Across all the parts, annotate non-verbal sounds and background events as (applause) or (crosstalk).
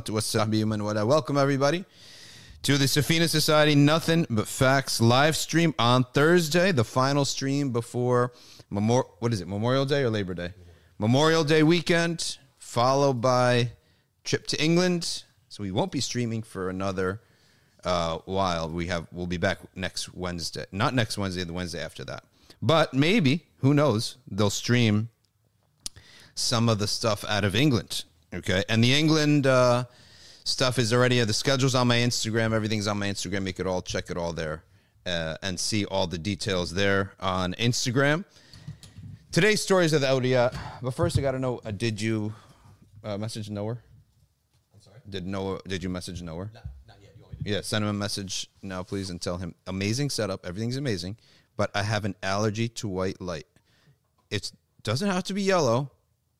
والصحبي من ولا. Welcome everybody to the Safina Society Nothing But Facts live stream on Thursday, the final stream before Memor- what is it, Memorial Day or Labor Day? Memorial Day weekend, followed by trip to England. So we won't be streaming for another uh, while. We have we'll be back next Wednesday, not next Wednesday, the Wednesday after that. But maybe, who knows? They'll stream some of the stuff out of England. Okay, and the England uh, stuff is already the schedule's on my Instagram. Everything's on my Instagram. You could all check it all there uh, and see all the details there on Instagram. Today's stories of the Awliya. But first, I got to know: uh, Did you uh, message Noah? I'm sorry? Did Noah? Did you message Noah? Not, not yet. You want me to? Yeah, send him a message now, please, and tell him amazing setup. Everything's amazing, but I have an allergy to white light. It doesn't have to be yellow.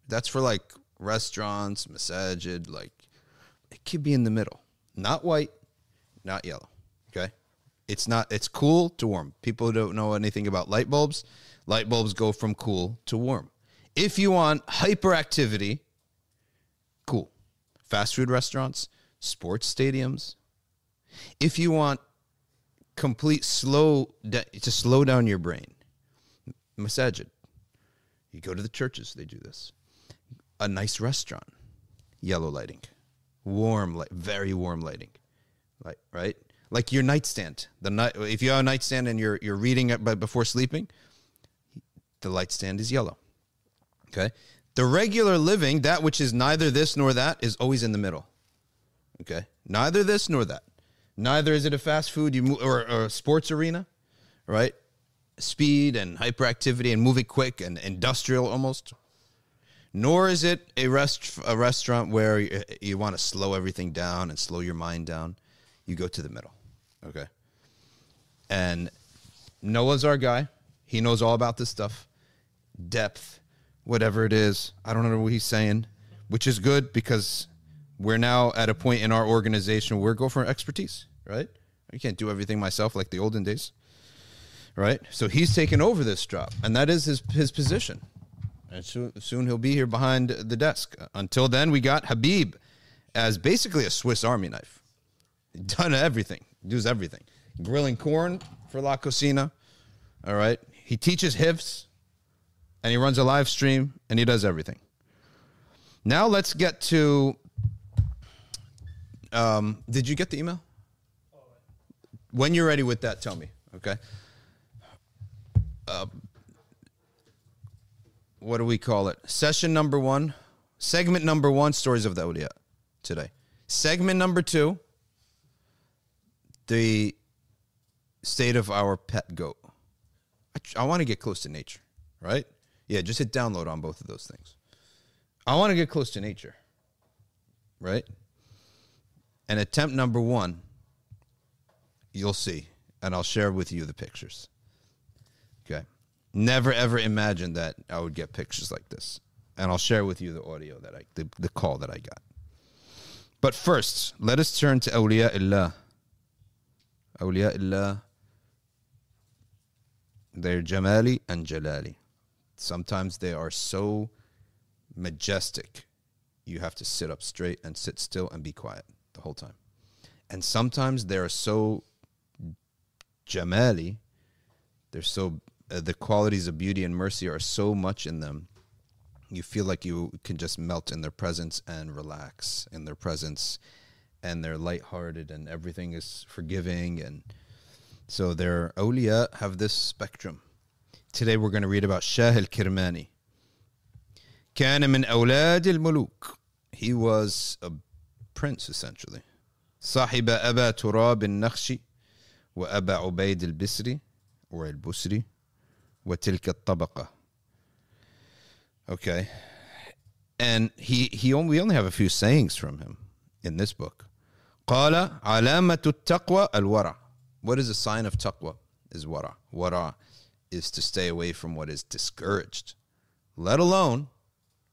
That's for like restaurants, masajid. Like it could be in the middle, not white, not yellow. Okay, it's not. It's cool to warm. People don't know anything about light bulbs. Light bulbs go from cool to warm. If you want hyperactivity, cool. Fast food restaurants, sports stadiums, if you want complete slow to slow down your brain masajid you go to the churches they do this a nice restaurant. Yellow lighting. Warm light very warm lighting. Like right? Like your nightstand. The night if you have a nightstand and you're you're reading it but before sleeping the light stand is yellow. Okay? The regular living that which is neither this nor that is always in the middle. Okay? Neither this nor that. Neither is it a fast food or, or a sports arena, right? Speed and hyperactivity and moving quick and industrial almost. Nor is it a rest a restaurant where you, you want to slow everything down and slow your mind down. You go to the middle, okay? And Noah's our guy. He knows all about this stuff, depth, whatever it is. I don't know what he's saying, which is good because we're now at a point in our organization where we go for expertise, right? I can't do everything myself like the olden days, right? So he's taken over this job, and that is his his position. And soon, soon he'll be here behind the desk. Until then, we got Habib as basically a Swiss Army knife. Done everything, does everything. Grilling corn for La Cocina, all right? He teaches hifz, and he runs a live stream, and he does everything. Now let's get to um, did you get the email? When you're ready with that, tell me. Okay. Uh, what do we call it? Session number one, segment number one, stories of the Awliya today. Segment number two, the state of our pet goat. I, I want to get close to nature, right? Yeah, just hit download on both of those things. I want to get close to nature, right? And attempt number one, you'll see, and I'll share with you the pictures. Okay. Never ever imagined that I would get pictures like this. And I'll share with you the audio that I, the, the call that I got. But first, let us turn to Awliya Illah. Awliya Illah, they're Jamali and Jalali. Sometimes they are so majestic, you have to sit up straight and sit still and be quiet the whole time. And sometimes they're so jamali, they're so uh, the qualities of beauty and mercy are so much in them. You feel like you can just melt in their presence and relax in their presence, and they're lighthearted and everything is forgiving. And so their awliya have this spectrum. Today we're going to read about Shah al Kirmani. كان من أولاد الملوك. He was a prince essentially. صاحب أبا تراب النخشي وأبا عبيد البسري or البسري وتلك الطبقة. Okay. And he, he only, we only have a few sayings from him in this book. قال علامة التقوى الورع. What is a sign of taqwa? Is wara. Wara is to stay away from what is discouraged, let alone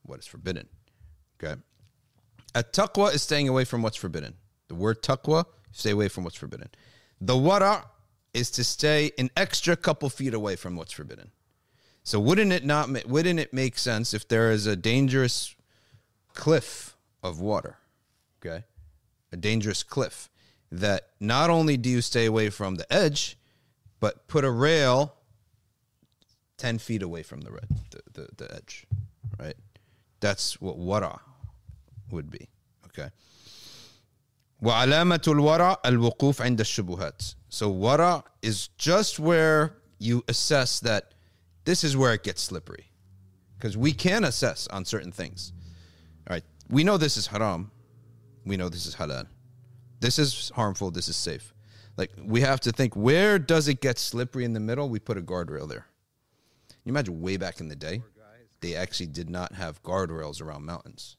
what is forbidden. Okay. At taqwa is staying away from what's forbidden. The word taqwa, stay away from what's forbidden. The wara is to stay an extra couple feet away from what's forbidden. So wouldn't it not wouldn't it make sense if there is a dangerous cliff of water, okay? a dangerous cliff that not only do you stay away from the edge, but put a rail 10 feet away from the, red, the, the, the edge, right? That's what wara would be, okay? وعلامة الورع الوقوف عند الشبهات. So wara is just where you assess that this is where it gets slippery. Because we can assess on certain things. All right. We know this is haram. We know this is halal. This is harmful. This is safe. Like we have to think where does it get slippery in the middle? We put a guardrail there. You imagine way back in the day, they actually did not have guardrails around mountains.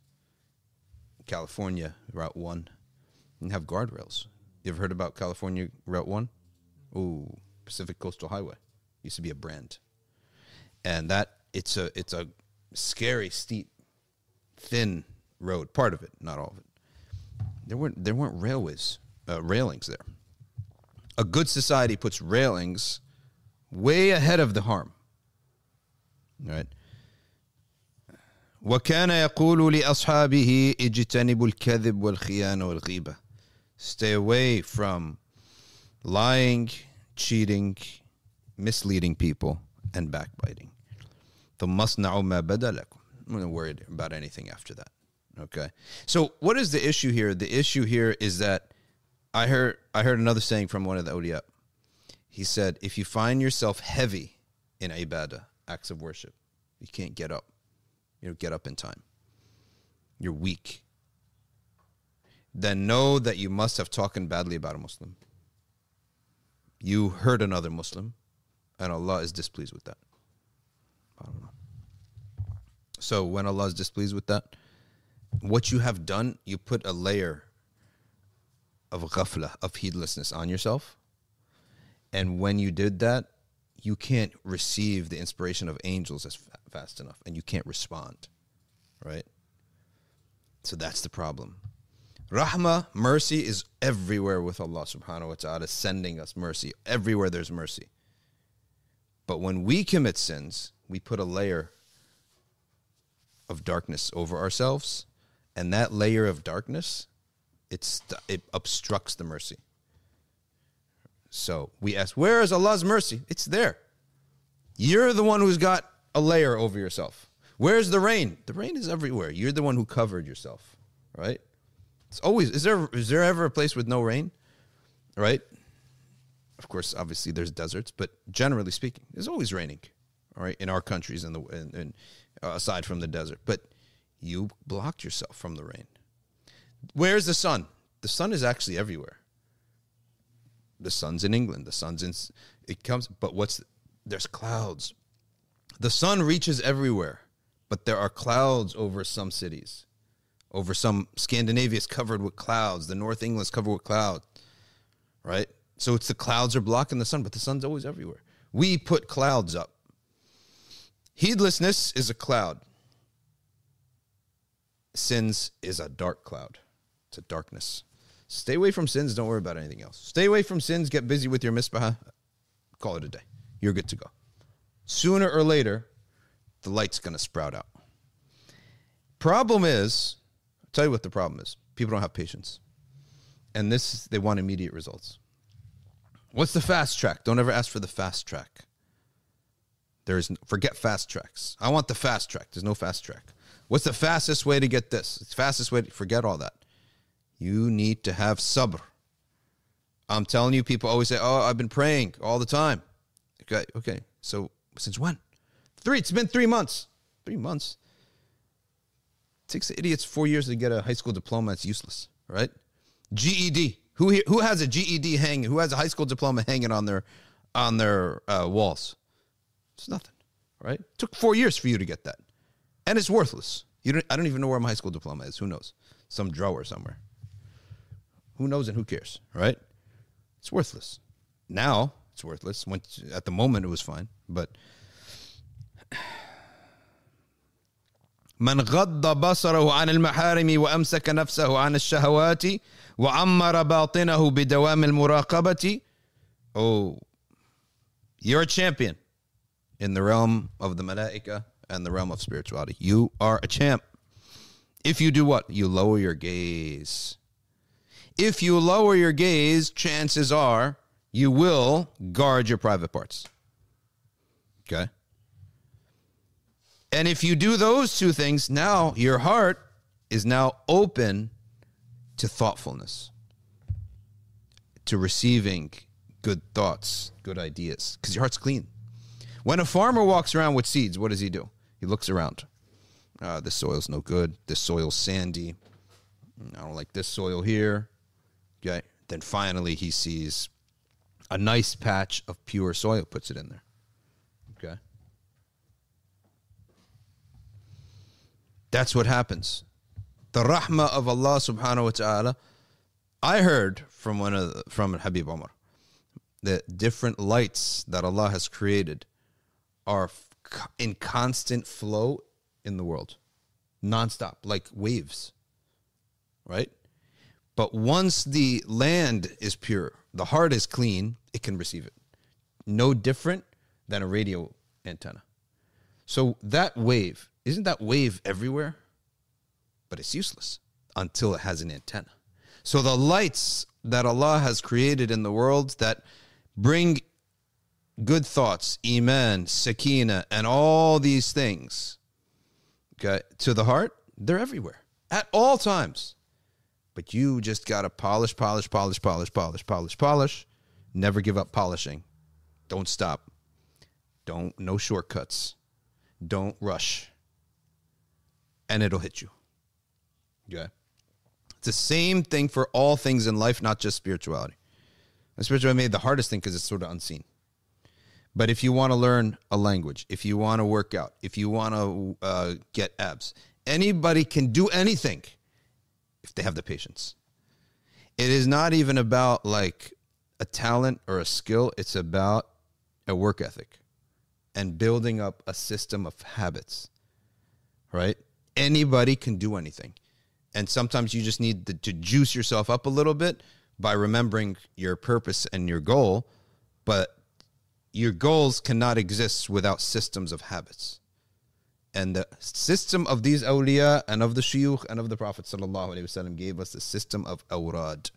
California, Route 1, didn't have guardrails. You ever heard about California Route 1? Ooh, Pacific Coastal Highway. Used to be a brand. And that it's a it's a scary, steep, thin road, part of it, not all of it. There weren't there weren't railways, uh, railings there. A good society puts railings way ahead of the harm. Right? وكان يقول لأصحابه اجتنبوا الكذب والخيانة والغيبة Stay away from lying, cheating, misleading people, and backbiting. ثم اصنعوا ما بدا لكم. I'm not worried about anything after that. Okay. So what is the issue here? The issue here is that I heard I heard another saying from one of the awliya. He said, if you find yourself heavy in ibadah, acts of worship, you can't get up. You don't get up in time. You're weak. Then know that you must have talked badly about a Muslim. You hurt another Muslim, and Allah is displeased with that. I don't know. So when Allah is displeased with that, what you have done, you put a layer of ghafla, of heedlessness on yourself. And when you did that, you can't receive the inspiration of angels as fa- fast enough and you can't respond. Right? So that's the problem. Rahmah, mercy is everywhere with Allah subhanahu wa ta'ala sending us mercy. Everywhere there's mercy. But when we commit sins, we put a layer of darkness over ourselves, and that layer of darkness, it's it obstructs the mercy. So we ask, where is Allah's mercy? It's there. You're the one who's got a layer over yourself. Where's the rain? The rain is everywhere. You're the one who covered yourself, right? It's always is there is there ever a place with no rain? Right? Of course, obviously there's deserts, but generally speaking, it's always raining. All right, in our countries and the and, and uh, aside from the desert, but you blocked yourself from the rain. Where's the sun? The sun is actually everywhere. The sun's in England. The sun's in. It comes, but what's there's clouds. The sun reaches everywhere, but there are clouds over some cities. Over some Scandinavia is covered with clouds. The North England is covered with clouds. Right? So it's the clouds are blocking the sun, but the sun's always everywhere. We put clouds up. Heedlessness is a cloud. Sins is a dark cloud. It's a darkness. Stay away from sins. Don't worry about anything else. Stay away from sins. Get busy with your misbah. Call it a day. You're good to go. Sooner or later, the light's going to sprout out. Problem is, I'll tell you what the problem is. People don't have patience. And this, they want immediate results. What's the fast track? Don't ever ask for the fast track. There's forget fast tracks. I want the fast track. There's no fast track. What's the fastest way to get this? It's fastest way to forget all that. You need to have sabr. I'm telling you, people always say, "Oh, I've been praying all the time." Okay, okay. So since when? Three. It's been three months. Three months. Takes idiots four years to get a high school diploma. It's useless, right? GED. Who here, who has a GED hanging? Who has a high school diploma hanging on their on their uh, walls? It's nothing, right? It took four years for you to get that, and it's worthless. You don't. I don't even know where my high school diploma is. Who knows? Some drawer somewhere. Who knows and who cares, right? It's worthless. Now it's worthless. When, at the moment, it was fine, but. من غض بصره عن المحارم وأمسك نفسه عن الشهوات وعمر باطنه بدوام المراقبة Oh, you're a champion in the realm of the malaika and the realm of spirituality. You are a champ. If you do what? You lower your gaze. If you lower your gaze, chances are you will guard your private parts. Okay? And if you do those two things, now your heart is now open to thoughtfulness, to receiving good thoughts, good ideas, because your heart's clean. When a farmer walks around with seeds, what does he do? He looks around. Uh, this soil's no good. This soil's sandy. I don't like this soil here. Okay. Then finally he sees a nice patch of pure soil, puts it in there. Okay. That's what happens. The rahmah of Allah subhanahu wa ta'ala. I heard from one of the, from Habib Omar that different lights that Allah has created are in constant flow in the world, nonstop, like waves, right? But once the land is pure, the heart is clean, it can receive it. No different than a radio antenna. So that wave, isn't that wave everywhere? But it's useless until it has an antenna. So the lights that Allah has created in the world that bring good thoughts, iman, sakina, and all these things okay, to the heart, they're everywhere at all times. But you just got to polish, polish, polish, polish, polish, polish, polish. Never give up polishing. Don't stop. Don't, no shortcuts. Don't rush. And it'll hit you. Okay. It's the same thing for all things in life, not just spirituality. And spirituality made the hardest thing because it's sort of unseen. But if you want to learn a language, if you want to work out, if you want to uh, get abs, anybody can do anything if they have the patience. It is not even about like a talent or a skill, it's about a work ethic and building up a system of habits, right? Anybody can do anything. And sometimes you just need to, to juice yourself up a little bit by remembering your purpose and your goal. But your goals cannot exist without systems of habits. And the system of these awliya and of the shuyukh and of the Prophet ﷺ gave us the system of awrad.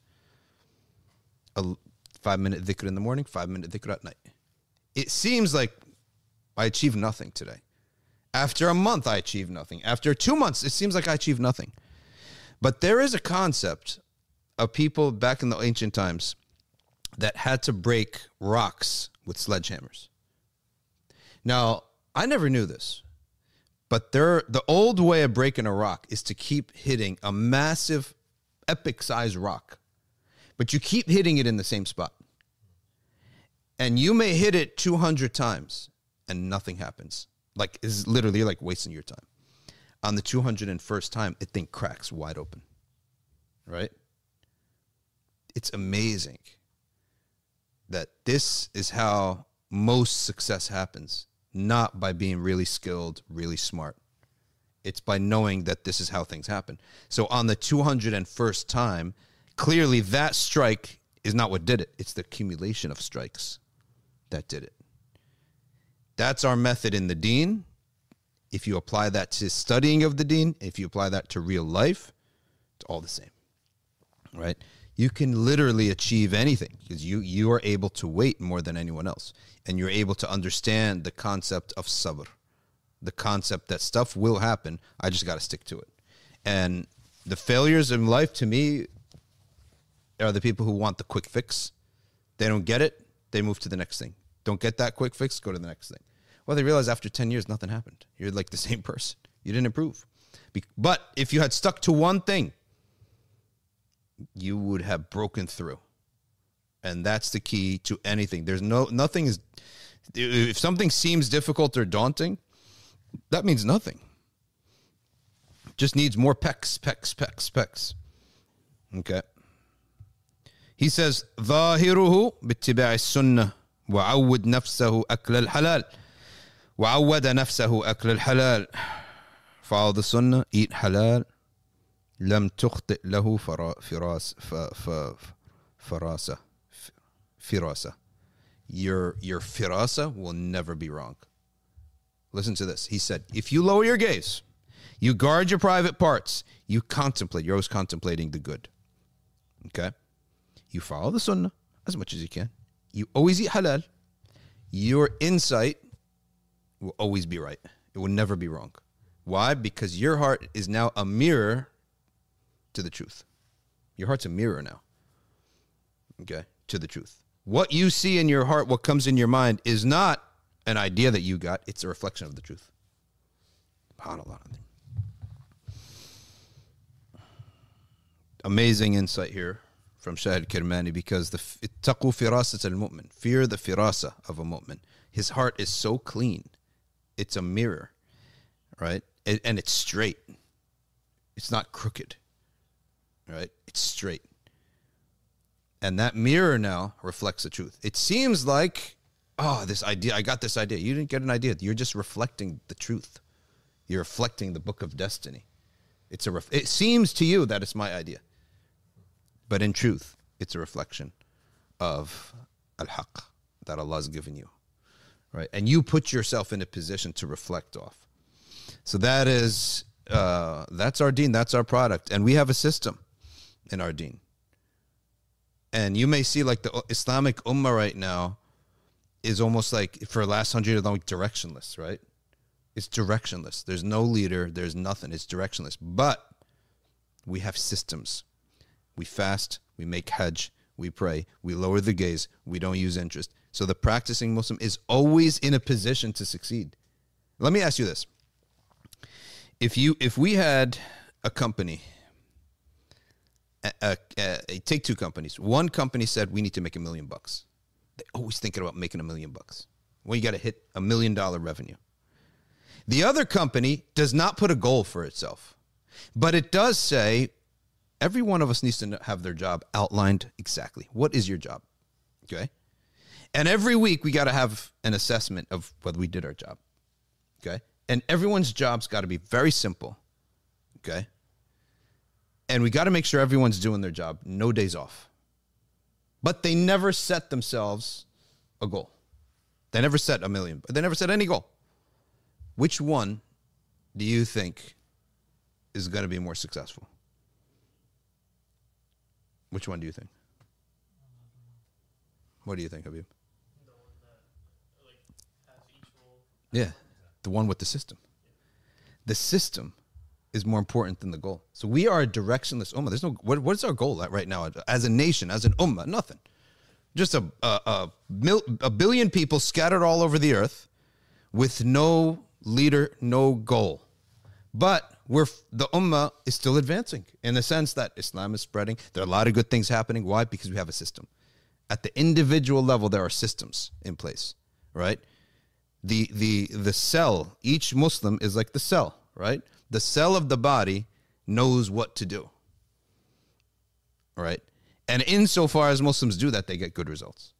A five minute dhikr in the morning, five minute dhikr at night. It seems like I achieved nothing today. After a month, I achieve nothing. After two months, it seems like I achieve nothing. But there is a concept of people back in the ancient times that had to break rocks with sledgehammers. Now, I never knew this, but there the old way of breaking a rock is to keep hitting a massive epic size rock. But you keep hitting it in the same spot. And you may hit it 200 times and nothing happens. Like is literally like wasting your time. On the 201st time, it thing cracks wide open. Right? It's amazing that this is how most success happens, not by being really skilled, really smart. It's by knowing that this is how things happen. So on the 201st time, clearly that strike is not what did it. It's the accumulation of strikes that did it. That's our method in the deen. If you apply that to studying of the deen, if you apply that to real life, it's all the same. Right? You can literally achieve anything because you you are able to wait more than anyone else and you're able to understand the concept of sabr. The concept that stuff will happen, I just got to stick to it. And the failures in life to me are the people who want the quick fix. They don't get it, they move to the next thing. Don't get that quick fix, go to the next thing. Well, they realize after 10 years, nothing happened. You're like the same (laughs) person. You didn't improve. Be- but if you had stuck to one thing, you would have broken through. And that's the key to anything. There's no, nothing is, if something seems difficult or daunting, that means nothing. Just needs more pecks, pecks, pecks, pecks. Okay. He says, ظاهره باتباع السنه وعود نفسه أكل الحلال وعود نفسه أكل الحلال follow the sunnah eat halal لم تخطئ له فرا- فراس ف- ف- فراسة ف- فراسة your your firasa will never be wrong listen to this he said if you lower your gaze you guard your private parts you contemplate you're always contemplating the good Okay? You follow the sunnah as much as you can. You always eat halal. Your insight will always be right. It will never be wrong. Why? Because your heart is now a mirror to the truth. Your heart's a mirror now. Okay? To the truth. What you see in your heart, what comes in your mind, is not an idea that you got, it's a reflection of the truth. Amazing insight here from Shah al-Kirmani because the taqu firasat al mu'min, fear the firasa of a mu'min. His heart is so clean, it's a mirror, right? And, and it's straight. It's not crooked, right? It's straight. And that mirror now reflects the truth. It seems like, oh, this idea, I got this idea. You didn't get an idea. You're just reflecting the truth. You're reflecting the book of destiny. It's a ref- it seems to you that it's my idea. But in truth, it's a reflection of al-haq that Allah has given you. Right? And you put yourself in a position to reflect off. So that is uh, that's our deen, that's our product. And we have a system in our deen. And you may see like the Islamic Ummah right now is almost like for the last hundred years like directionless, right? It's directionless. There's no leader, there's nothing. It's directionless. But we have systems. We fast, we make hajj, we pray, we lower the gaze, we don't use interest. So the practicing Muslim is always in a position to succeed. Let me ask you this. If you if we had a company a, a, a take two companies. One company said we need to make a million bucks. They're always thinking about making a million bucks. Well, you got to hit a million dollar revenue. The other company does not put a goal for itself, but it does say every one of us needs to have their job outlined exactly. What is your job? Okay. And every week we got to have an assessment of whether we did our job. Okay. And everyone's job's got to be very simple. Okay. And we got to make sure everyone's doing their job, no days off. But they never set themselves a goal. They never set a million, But they never set any goal. Which one do you think is going to be more successful? Which one do you think? What do you think, Habib? Yeah, the one with the system. The system is more important than the goal. So we are a directionless ummah. There's no what, what is our goal right now as a nation, as an ummah? Nothing. Just a a, a, mil, a billion people scattered all over the earth with no leader, no goal. But we're the ummah is still advancing in the sense that Islam is spreading. There are a lot of good things happening. Why? Because we have a system. At the individual level, there are systems in place, right? The the the cell, each Muslim is like the cell, right? The cell of the body knows what to do. Right? And insofar as Muslims do that, they get good results.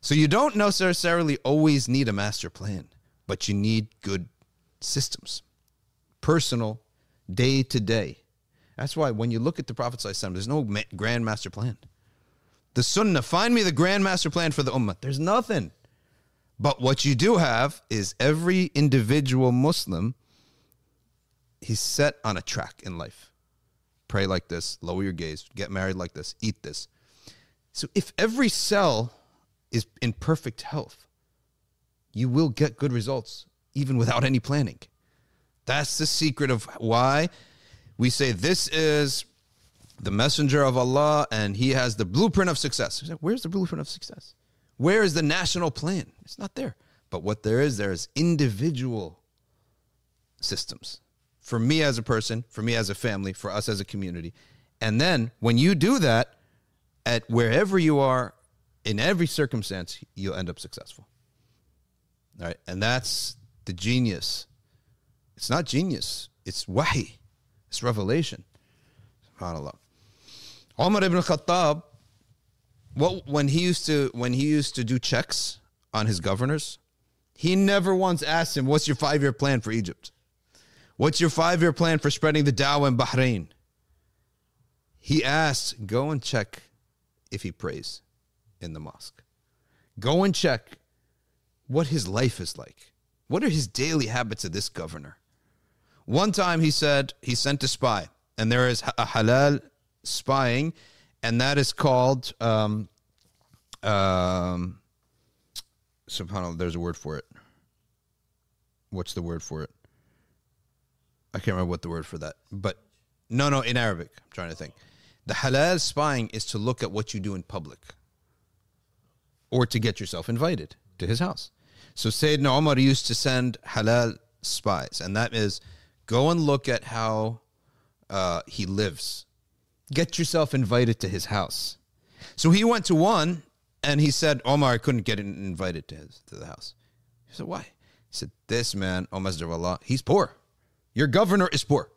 So you don't necessarily always need a master plan, but you need good systems, personal, day to day. That's why when you look at the Prophet, there's no grand master plan. The Sunnah, find me the grand master plan for the Ummah. There's nothing. But what you do have is every individual Muslim, he's set on a track in life. Pray like this, lower your gaze, get married like this, eat this. So if every cell is in perfect health, you will get good results even without any planning. That's the secret of why we say this is the messenger of Allah and he has the blueprint of success. Where's the blueprint of success? Where is the national plan? It's not there. But what there is, there is individual systems for me as a person, for me as a family, for us as a community. And then when you do that, at wherever you are, in every circumstance, you'll end up successful. All right. And that's the genius. It's not genius, it's wahi, it's revelation. SubhanAllah. Umar ibn Khattab, what when he used to when he used to do checks on his governors, he never once asked him, What's your five year plan for Egypt? What's your five year plan for spreading the dawah in Bahrain? He asked, Go and check if he prays in the mosque. Go and check what his life is like. What are his daily habits of this governor? One time he said he sent a spy, and there is a halal spying, and that is called um, um, subhanallah. There's a word for it. What's the word for it? I can't remember what the word for that, but no, no, in Arabic. I'm trying to think. The halal spying is to look at what you do in public, or to get yourself invited to his house. So Sayyidina Umar used to send halal spies, and that is go and look at how uh, he lives. Get yourself invited to his house. So he went to one, and he said, Omar, I couldn't get invited to his to the house. He said, Why? He said, This man, Omar Allah, he's poor. Your governor is poor.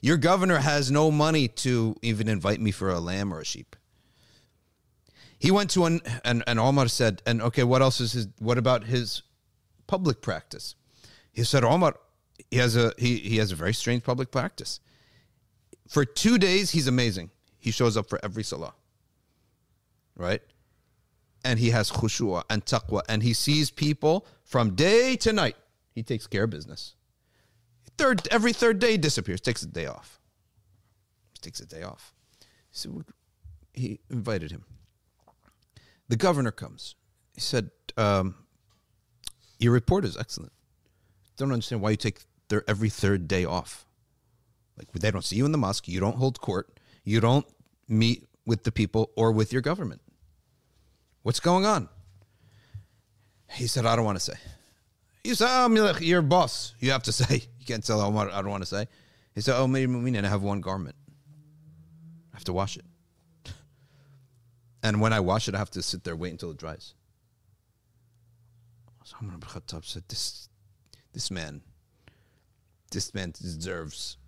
Your governor has no money to even invite me for a lamb or a sheep. He went to an and, and Omar said, and okay, what else is his what about his public practice? He said, Omar, he has a he, he has a very strange public practice. For two days, he's amazing. He shows up for every salah. Right? And he has khushua and taqwa, and he sees people from day to night. He takes care of business. Third, every third day disappears, takes a day off. Takes a day off. So he invited him. The governor comes. He said, um, "Your report is excellent. Don't understand why you take their every third day off. Like they don't see you in the mosque. You don't hold court. You don't meet with the people or with your government. What's going on?" He said, "I don't want to say." He said, "Oh, your boss. You have to (laughs) say. You can't tell Omar. I don't want to say." He said, "Oh, Mir Mu'minin, I have one garment. I have to wash it." (laughs) And when I wash it, I have to sit there wait until it dries. So Khattab said, "This, this man, this man deserves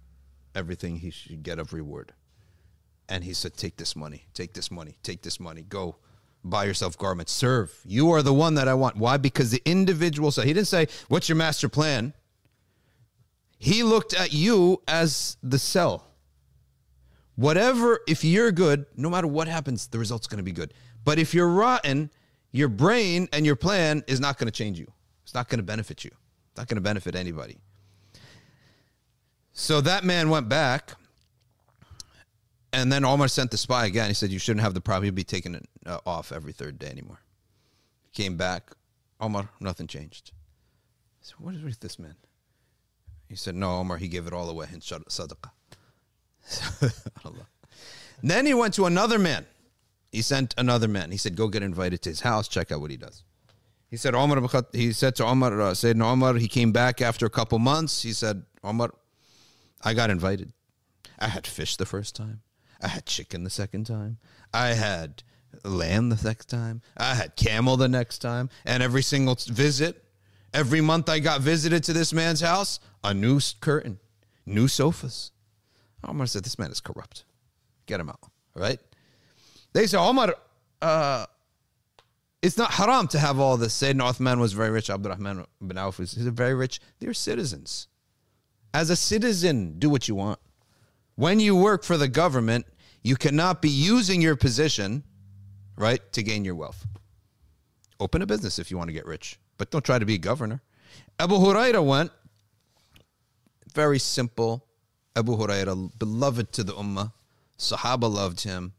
everything he should get of reward." And he said, "Take this money. Take this money. Take this money. Go." Buy yourself garments. Serve. You are the one that I want. Why? Because the individual said, he didn't say, What's your master plan? He looked at you as the cell whatever if you're good no matter what happens the result's going to be good but if you're rotten your brain and your plan is not going to change you it's not going to benefit you not going to benefit anybody. So that man went back and then Omar sent the spy again. He said you shouldn't have the property be taken uh, off every third day anymore. Came back. Omar nothing changed. I said, what is with this man? He said no Omar he gave it all away in sadaqah. (laughs) Then he went to another man. He sent another man. He said, "Go get invited to his house. Check out what he does." He said, "Omar." He said to Omar, uh, Sayyidina Omar. He came back after a couple months. He said, "Omar, I got invited. I had fish the first time. I had chicken the second time. I had lamb the next time. I had camel the next time. And every single visit, every month I got visited to this man's house, a new curtain, new sofas." Omar said, This man is corrupt. Get him out. Right? They said, Omar, uh, it's not haram to have all this. Sayyidina Uthman was very rich. Abdurrahman bin Auf is very rich. They're citizens. As a citizen, do what you want. When you work for the government, you cannot be using your position, right, to gain your wealth. Open a business if you want to get rich, but don't try to be a governor. Abu Huraira went, very simple, Abu Huraira, beloved to the Ummah, Sahaba loved him,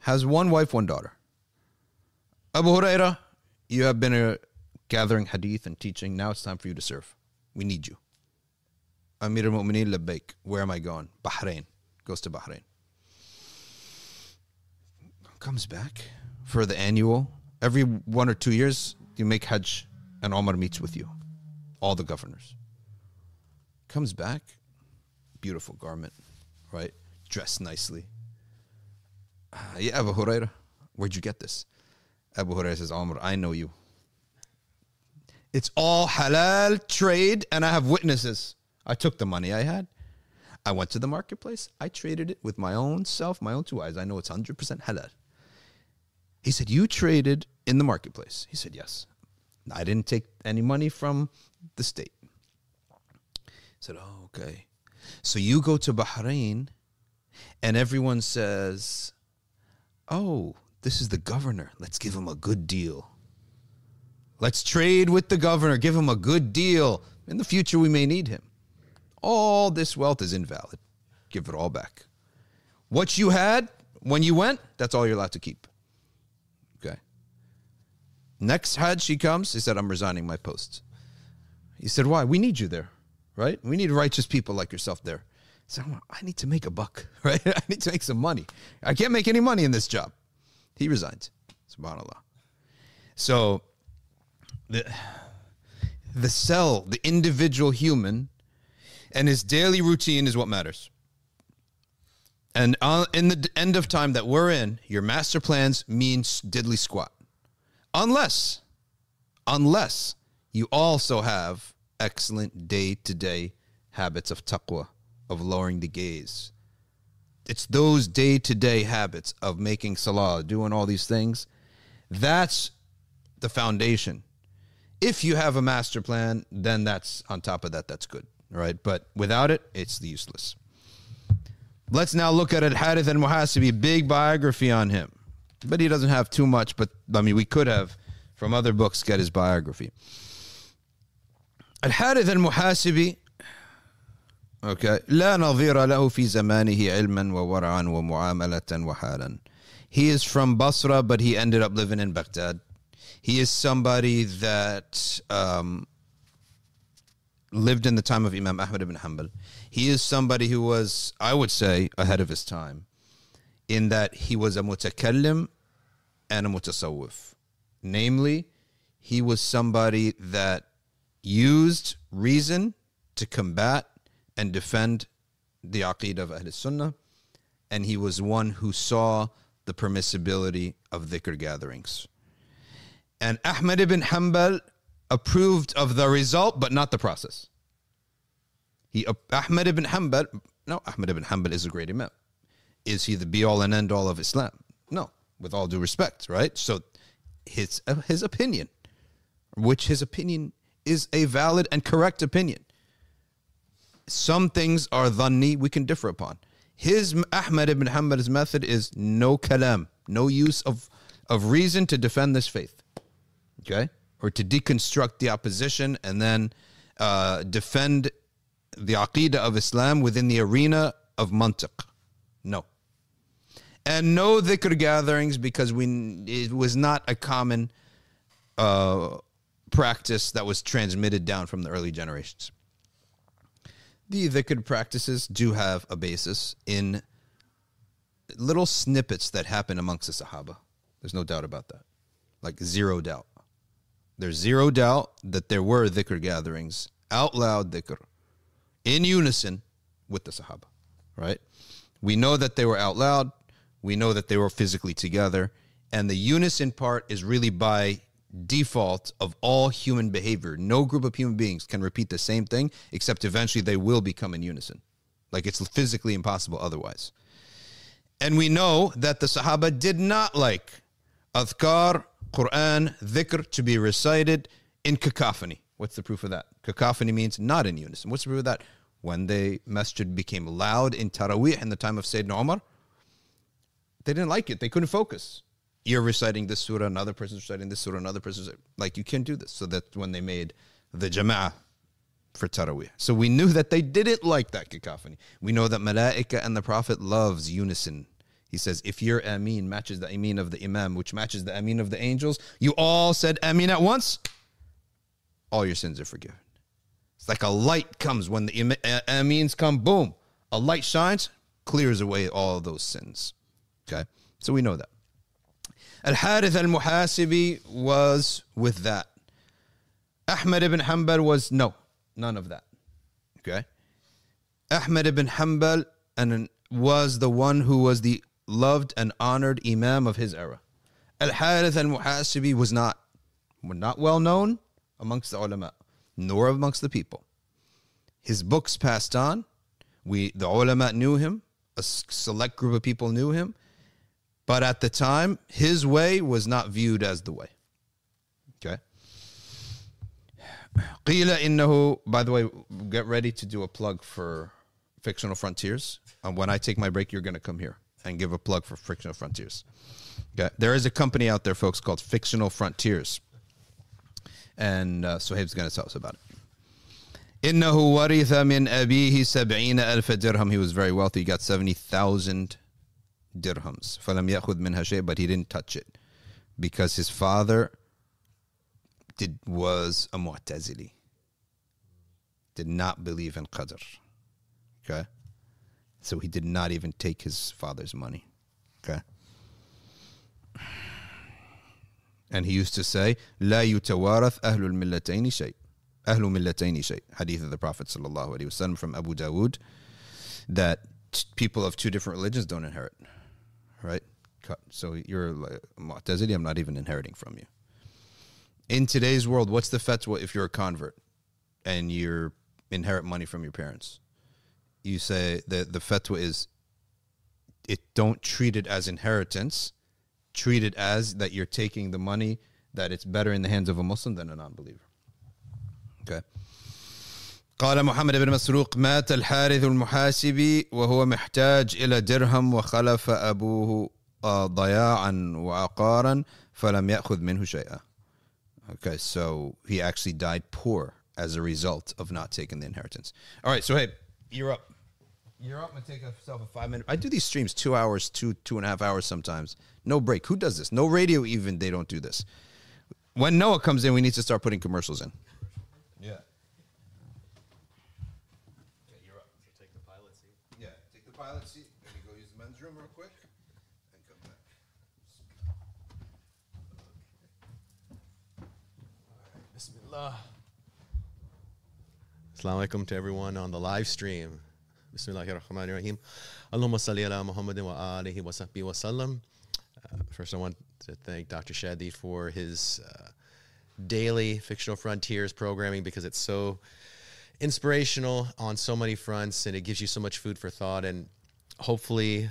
has one wife, one daughter. Abu Huraira, you have been gathering hadith and teaching. Now it's time for you to serve. We need you. Amir al-Mu'mineen labbaik. Where am I going? Bahrain. Goes to Bahrain. Comes back for the annual. Every one or two years, you make Hajj and Omar meets with you. All the governors. Comes back beautiful garment, right? Dressed nicely. Uh, yeah, Abu Huraira, where'd you get this? Abu Huraira says, Amr, I know you. It's all halal trade, and I have witnesses. I took the money I had. I went to the marketplace. I traded it with my own self, my own two eyes. I know it's 100% halal. He said, You traded in the marketplace. He said, Yes. I didn't take any money from the state. He said, Oh, okay. So you go to Bahrain and everyone says, Oh, this is the governor. Let's give him a good deal. Let's trade with the governor, give him a good deal. In the future, we may need him. All this wealth is invalid. Give it all back. What you had, When you went, that's all you're allowed to keep. Okay. Next Hajj, he comes. He said, I'm resigning my post. He said, Why? We need you there, right? We need righteous people like yourself there. He said, I need to make a buck, (laughs) right? I need to make some money. I can't make any money in this job. He resigned. SubhanAllah. So the the cell, the individual human, and his daily routine is what matters. And uh, in the end of time that we're in, your master plans means diddly squat. Unless, unless you also have excellent day to day habits of taqwa, of lowering the gaze. It's those day to day habits of making salah, doing all these things. That's the foundation. If you have a master plan, then that's on top of that, that's good. Right? But without it, it's useless. Let's now look at Al Harith al Muhasibi, big biography on him. But he doesn't have too much, but I mean, we could have from other books get his biography. Al Harith al Muhasibi, okay, لا نظير له في زمانه علما وورعا ومعاملة وحالا. He is from Basra, but he ended up living in Baghdad. He is somebody that um, lived in the time of Imam Ahmad ibn Hanbal. He is somebody who was, I would say, ahead of his time in that he was a mutakallim and a mutasawwif. Namely, he was somebody that used reason to combat and defend the aqeedah of Ahl Sunnah, and he was one who saw the permissibility of dhikr gatherings. And Ahmad ibn Hanbal approved of the result, but not the process. He Ahmad ibn Hanbal, no, Ahmad ibn Hanbal is a great imam. Is he the be all and end all of Islam? No, with all due respect, right? So his his opinion, which his opinion is a valid and correct opinion. Some things are dhanni we can differ upon. His Ahmad ibn Hanbal's method is no kalam, no use of of reason to defend this faith okay, or to deconstruct the opposition and then uh, defend the aqidah of Islam within the arena of mantiq. No. And no dhikr gatherings because we it was not a common uh, practice that was transmitted down from the early generations. The dhikr practices do have a basis in little snippets that happen amongst the Sahaba. There's no doubt about that. Like zero doubt. There's zero doubt that there were dhikr gatherings, out loud dhikr, in unison with the Sahaba, right? We know that they were out loud. We know that they were physically together. And the unison part is really by default of all human behavior. No group of human beings can repeat the same thing, except eventually they will become in unison. Like it's physically impossible otherwise. And we know that the Sahaba did not like adhkar Quran, dhikr to be recited in cacophony. What's the proof of that? Cacophony means not in unison. What's the proof of that? When the masjid became loud in Taraweeh in the time of Sayyidina Umar, they didn't like it. They couldn't focus. You're reciting this surah, another person's reciting this surah, another person's like you can't do this. So that's when they made the jama'ah for Taraweeh. So we knew that they didn't like that cacophony. We know that Malaika and the Prophet loves unison he says, if your Ameen matches the Ameen of the Imam, which matches the Ameen of the angels, you all said Ameen at once, all your sins are forgiven. It's like a light comes when the uh, Ameens come, boom, a light shines, clears away all those sins. Okay? So we know that. Al Harith al Muhasibi was with that. Ahmad ibn Hanbal was no, none of that. Okay? Ahmad ibn Hanbal and was the one who was the loved and honored Imam of his era. Al Harith al Muhasibi was not, not well known amongst the ulama, nor amongst the people. His books passed on. We, the ulama knew him, a select group of people knew him, but at the time, his way was not viewed as the way. Okay. قيل إنه, by the way, get ready to do a plug for Fictional Frontiers. And when I take my break, you're going to come here and give a plug for Fictional Frontiers. Okay. There is a company out there, folks, called Fictional Frontiers. And uh, Sohaib's going to tell us about it. إنه ورث من أبيه سبعين ألف درهم. He was very wealthy. He got 70,000 dirhams. فَلَمْ يَأْخُذْ مِنْهَا شَيْءٍ But he didn't touch it because his father did was a Mu'tazili. Did not believe in Qadr. Okay? So he did not even take his father's money. Okay? And he used to say, لا يتوارث أهل الملتين شيء. أهل ملتين شيء. Hadith of the Prophet sallallahu alaihi wasallam from Abu Dawood that t- people of two different religions don't inherit. Right? So you're like I'm not even inheriting from you. In today's world, what's the fatwa if you're a convert and you inherit money from your parents? You say that the fatwa is it don't treat it as inheritance treat it as that you're taking the money that it's better in the hands of a Muslim than a non-believer. Okay. قال محمد بن مسروق مات الحارث المحاسبي وهو محتاج إلى درهم وخلف أبوه آه، ضياعا وعقارا فلم يأخذ منه شيئا. Okay, so he actually died poor as a result of not taking the inheritance. All right, so hey, you're up. You're up and take yourself a five minute. I do these streams two hours, two two and a half hours sometimes. No break. Who does this? No radio even. They don't do this. When Noah comes in, we need to start putting commercials in. Assalamu alaikum to everyone on the live stream. Bismillahir Rahmanir Rahim. Allahumma salli ala Muhammadin wa alihi wa sahbihi wa sallam. Uh, First, I want to thank Dr. Shadi for his uh, daily Fictional Frontiers programming because it's so inspirational on so many fronts and it gives you so much food for thought. And hopefully,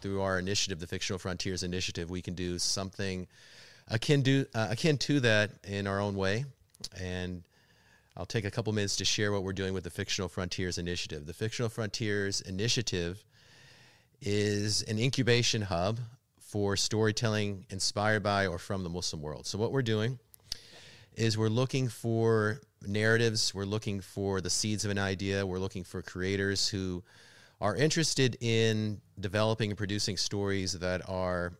through our initiative, the Fictional Frontiers Initiative, we can do something akin to, uh, akin to that in our own way. And I'll take a couple minutes to share what we're doing with the Fictional Frontiers Initiative. The Fictional Frontiers Initiative is an incubation hub for storytelling inspired by or from the Muslim world. So, what we're doing is we're looking for narratives, we're looking for the seeds of an idea, we're looking for creators who are interested in developing and producing stories that are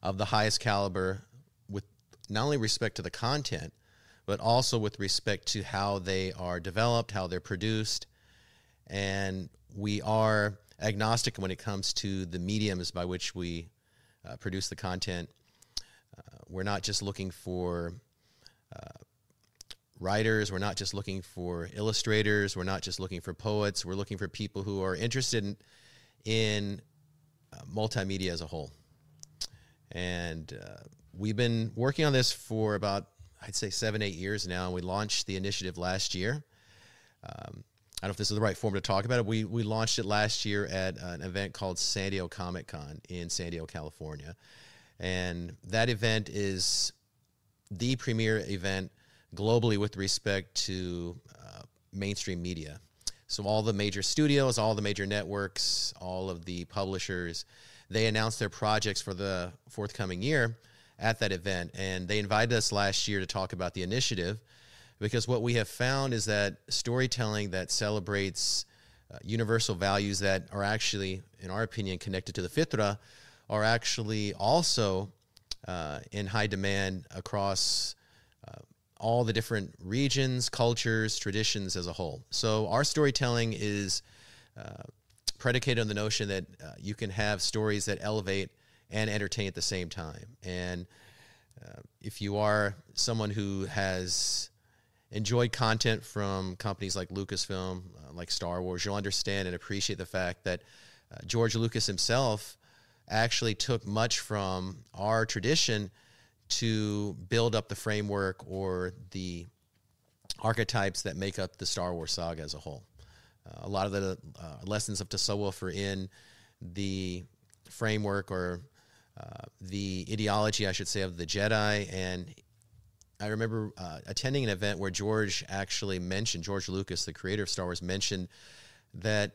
of the highest caliber with not only respect to the content, but also with respect to how they are developed, how they're produced. And we are agnostic when it comes to the mediums by which we uh, produce the content. Uh, we're not just looking for uh, writers, we're not just looking for illustrators, we're not just looking for poets, we're looking for people who are interested in, in uh, multimedia as a whole. And uh, we've been working on this for about, I'd say, seven, eight years now. And we launched the initiative last year. Um, I don't know if this is the right form to talk about it. We, we launched it last year at an event called San Diego Comic Con in San Diego, California. And that event is the premier event globally with respect to uh, mainstream media. So all the major studios, all the major networks, all of the publishers, they announced their projects for the forthcoming year at that event. And they invited us last year to talk about the initiative because what we have found is that storytelling that celebrates uh, universal values that are actually, in our opinion, connected to the fitra are actually also uh, in high demand across uh, all the different regions, cultures, traditions as a whole. So our storytelling is uh, predicated on the notion that uh, you can have stories that elevate and entertain at the same time. And uh, if you are someone who has enjoyed content from companies like Lucasfilm, uh, like Star Wars, you'll understand and appreciate the fact that uh, George Lucas himself actually took much from our tradition to build up the framework or the archetypes that make up the Star Wars saga as a whole. Uh, a lot of the uh, lessons of Tasawwuf are in the framework or the ideology, I should say, of the Jedi. And I remember uh, attending an event where George actually mentioned, George Lucas, the creator of Star Wars, mentioned that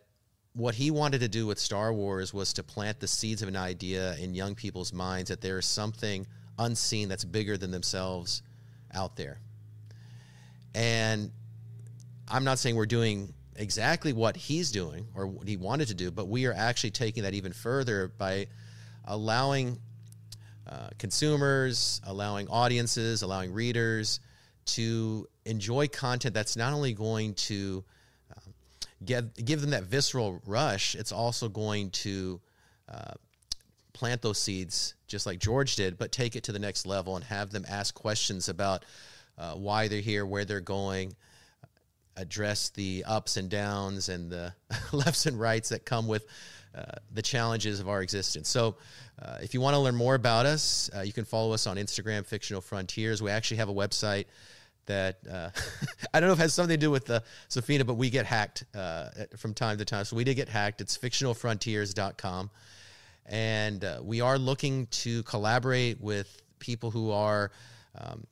what he wanted to do with Star Wars was to plant the seeds of an idea in young people's minds that there is something unseen that's bigger than themselves out there. And I'm not saying we're doing exactly what he's doing or what he wanted to do, but we are actually taking that even further by allowing uh, consumers, allowing audiences, allowing readers to enjoy content that's not only going to uh, give, give them that visceral rush, it's also going to uh, plant those seeds just like George did, but take it to the next level and have them ask questions about uh, why they're here, where they're going, address the ups and downs and the (laughs) lefts and rights that come with the challenges of our existence. So, uh, if you want to learn more about us, uh, you can follow us on Instagram, Fictional Frontiers. We actually have a website that uh, (laughs) I don't know if it has something to do with the Safina, but we get hacked uh, from time to time. So we did get hacked. It's fictionalfrontiers.com. And uh, we are looking to collaborate with people who are um,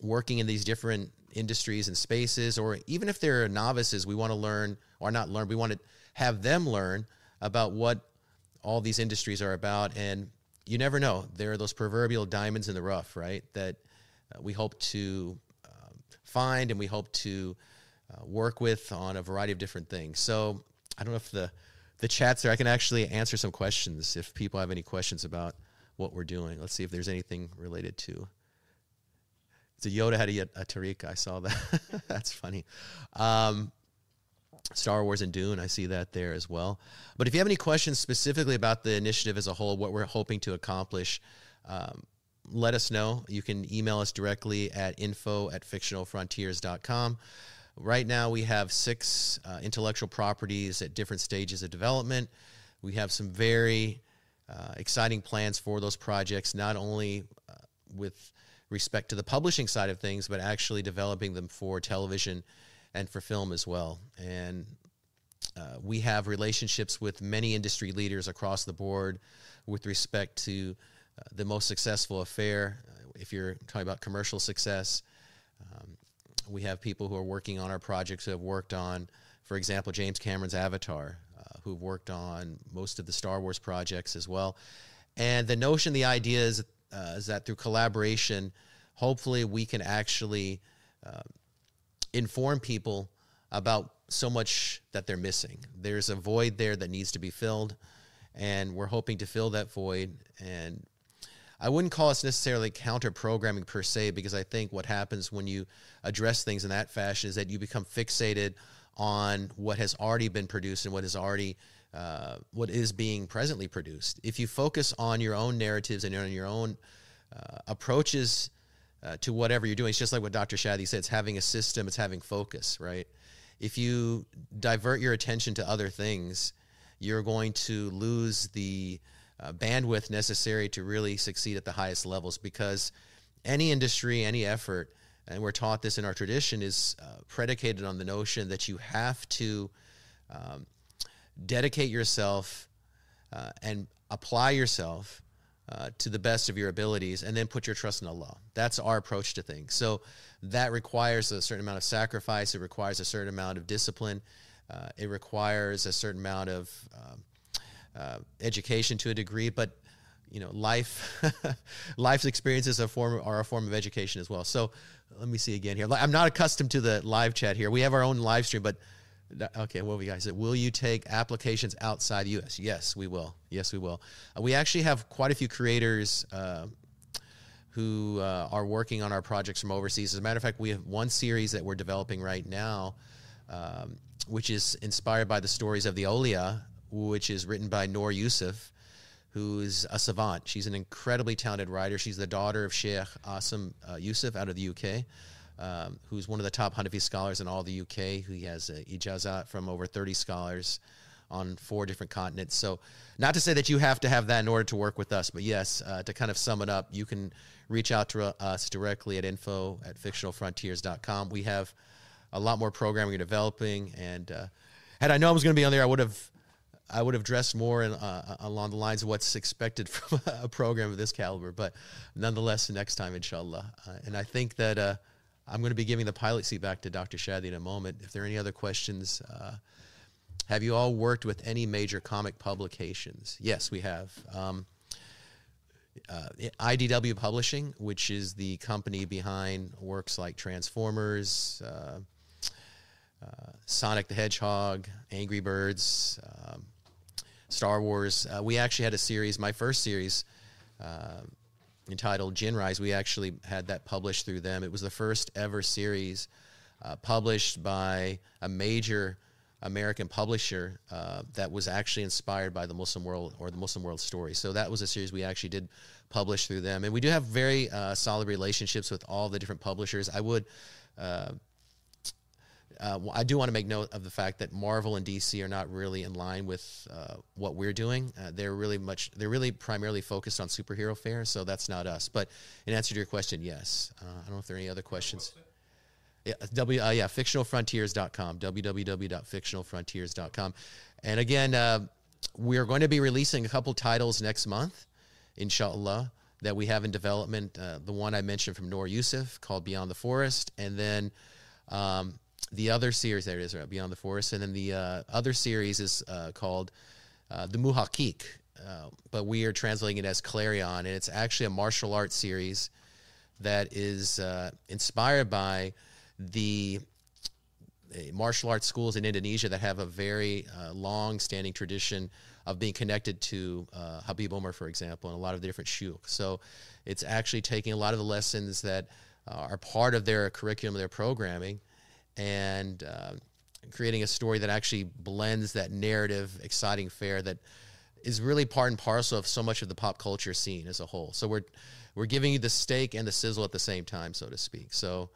working in these different industries and spaces, or even if they're novices, we want to learn, or not learn, we want to have them learn about what all these industries are about. And you never know. There are those proverbial diamonds in the rough, right? That uh, we hope to um, find and we hope to uh, work with on a variety of different things. So I don't know if the the chat's there. I can actually answer some questions if people have any questions about what we're doing. Let's see if there's anything related to. So Yoda had a, a Tariq. I saw that. (laughs) That's funny. Um, Star Wars and Dune. I see that there as well. But if you have any questions specifically about the initiative as a whole, what we're hoping to accomplish, um, let us know. You can email us directly at info at fictionalfrontiers.com. Right now, we have six uh, intellectual properties at different stages of development. We have some very uh, exciting plans for those projects, not only uh, with respect to the publishing side of things, but actually developing them for television and for film as well. And uh, we have relationships with many industry leaders across the board with respect to uh, the most successful affair. Uh, if you're talking about commercial success, um, we have people who are working on our projects who have worked on, for example, James Cameron's Avatar, uh, who've worked on most of the Star Wars projects as well. And the notion, the idea is, uh, is that through collaboration, hopefully we can actually uh, inform people about so much that they're missing. There's a void there that needs to be filled, and we're hoping to fill that void. And I wouldn't call us necessarily counter programming per se, because I think what happens when you address things in that fashion is that you become fixated on what has already been produced and what is already uh, what is being presently produced. If you focus on your own narratives and on your own uh, approaches uh, to whatever you're doing. It's just like what Dr. Shadi said. It's having a system. It's having focus, right? If you divert your attention to other things, you're going to lose the uh, bandwidth necessary to really succeed at the highest levels because any industry, any effort, and we're taught this in our tradition, is uh, predicated on the notion that you have to um, dedicate yourself uh, and apply yourself uh, to the best of your abilities and then put your trust in Allah. That's our approach to things. So that requires a certain amount of sacrifice, it requires a certain amount of discipline, uh, it requires a certain amount of um, uh, education to a degree, but you know, life, (laughs) life's experiences are form are a form of education as well. So, let me see again here. I'm not accustomed to the live chat here. We have our own live stream, but Okay, what we guys said? Will you take applications outside the U.S.? Yes, we will. Yes, we will. Uh, we actually have quite a few creators uh, who uh, are working on our projects from overseas. As a matter of fact, we have one series that we're developing right now, um, which is inspired by the stories of the Awliya, which is written by Noor Yusuf, who's a savant. She's an incredibly talented writer. She's the daughter of Sheikh Asim uh, Yusuf out of the UK um, who's one of the top Hanafi scholars in all the UK, who has a ijazat from over 30 scholars on four different continents. So, not to say that you have to have that in order to work with us, but yes, uh, to kind of sum it up, you can reach out to us directly at info at fictionalfrontiers.com. We have a lot more programming we're developing, and uh, had I known I was going to be on there, I would have. I would have dressed more in, uh, along the lines of what's expected from (laughs) a program of this caliber, but nonetheless, next time, inshallah. Uh, and I think that uh, I'm going to be giving the pilot seat back to Dr. Shadi in a moment. If there are any other questions, uh, have you all worked with any major comic publications? Yes, we have. Um, uh, IDW Publishing, which is the company behind works like Transformers, uh, uh, Sonic the Hedgehog, Angry Birds, um, Star Wars. Uh, we actually had a series, my first series, uh, entitled Jinnrise. We actually had that published through them. It was the first ever series uh, published by a major American publisher uh, that was actually inspired by the Muslim world or the Muslim world story. So that was a series we actually did publish through them, and we do have very uh, solid relationships with all the different publishers. I would. Uh, uh, I do want to make note of the fact that Marvel and DC are not really in line with uh, what we're doing. Uh, they're really much, they're really primarily focused on superhero fare, so that's not us. But in answer to your question, yes. Uh, I don't know if there are any other questions. Yeah, w, uh, yeah, fictionalfrontiers.com, www.fictionalfrontiers.com. And again, uh, we're going to be releasing a couple titles next month, inshallah, that we have in development. Uh, the one I mentioned from Noor Yusuf called Beyond the Forest, and then um, the other series, there it is, right, Beyond the Forest, and then the uh, other series is uh, called uh, The Muhakkik, but we are translating it as Clarion, and it's actually a martial arts series that is inspired by the martial arts schools in Indonesia that have a very uh, long standing tradition of being connected to uh, Habib Omar, for example, and a lot of the different shuyukh. So it's actually taking a lot of the lessons that uh, are part of their curriculum, their programming, and uh, creating a story that actually blends that narrative, exciting fare that is really part and parcel of so much of the pop culture scene as a whole. So we're we're giving you the steak and the sizzle at the same time, so to speak. So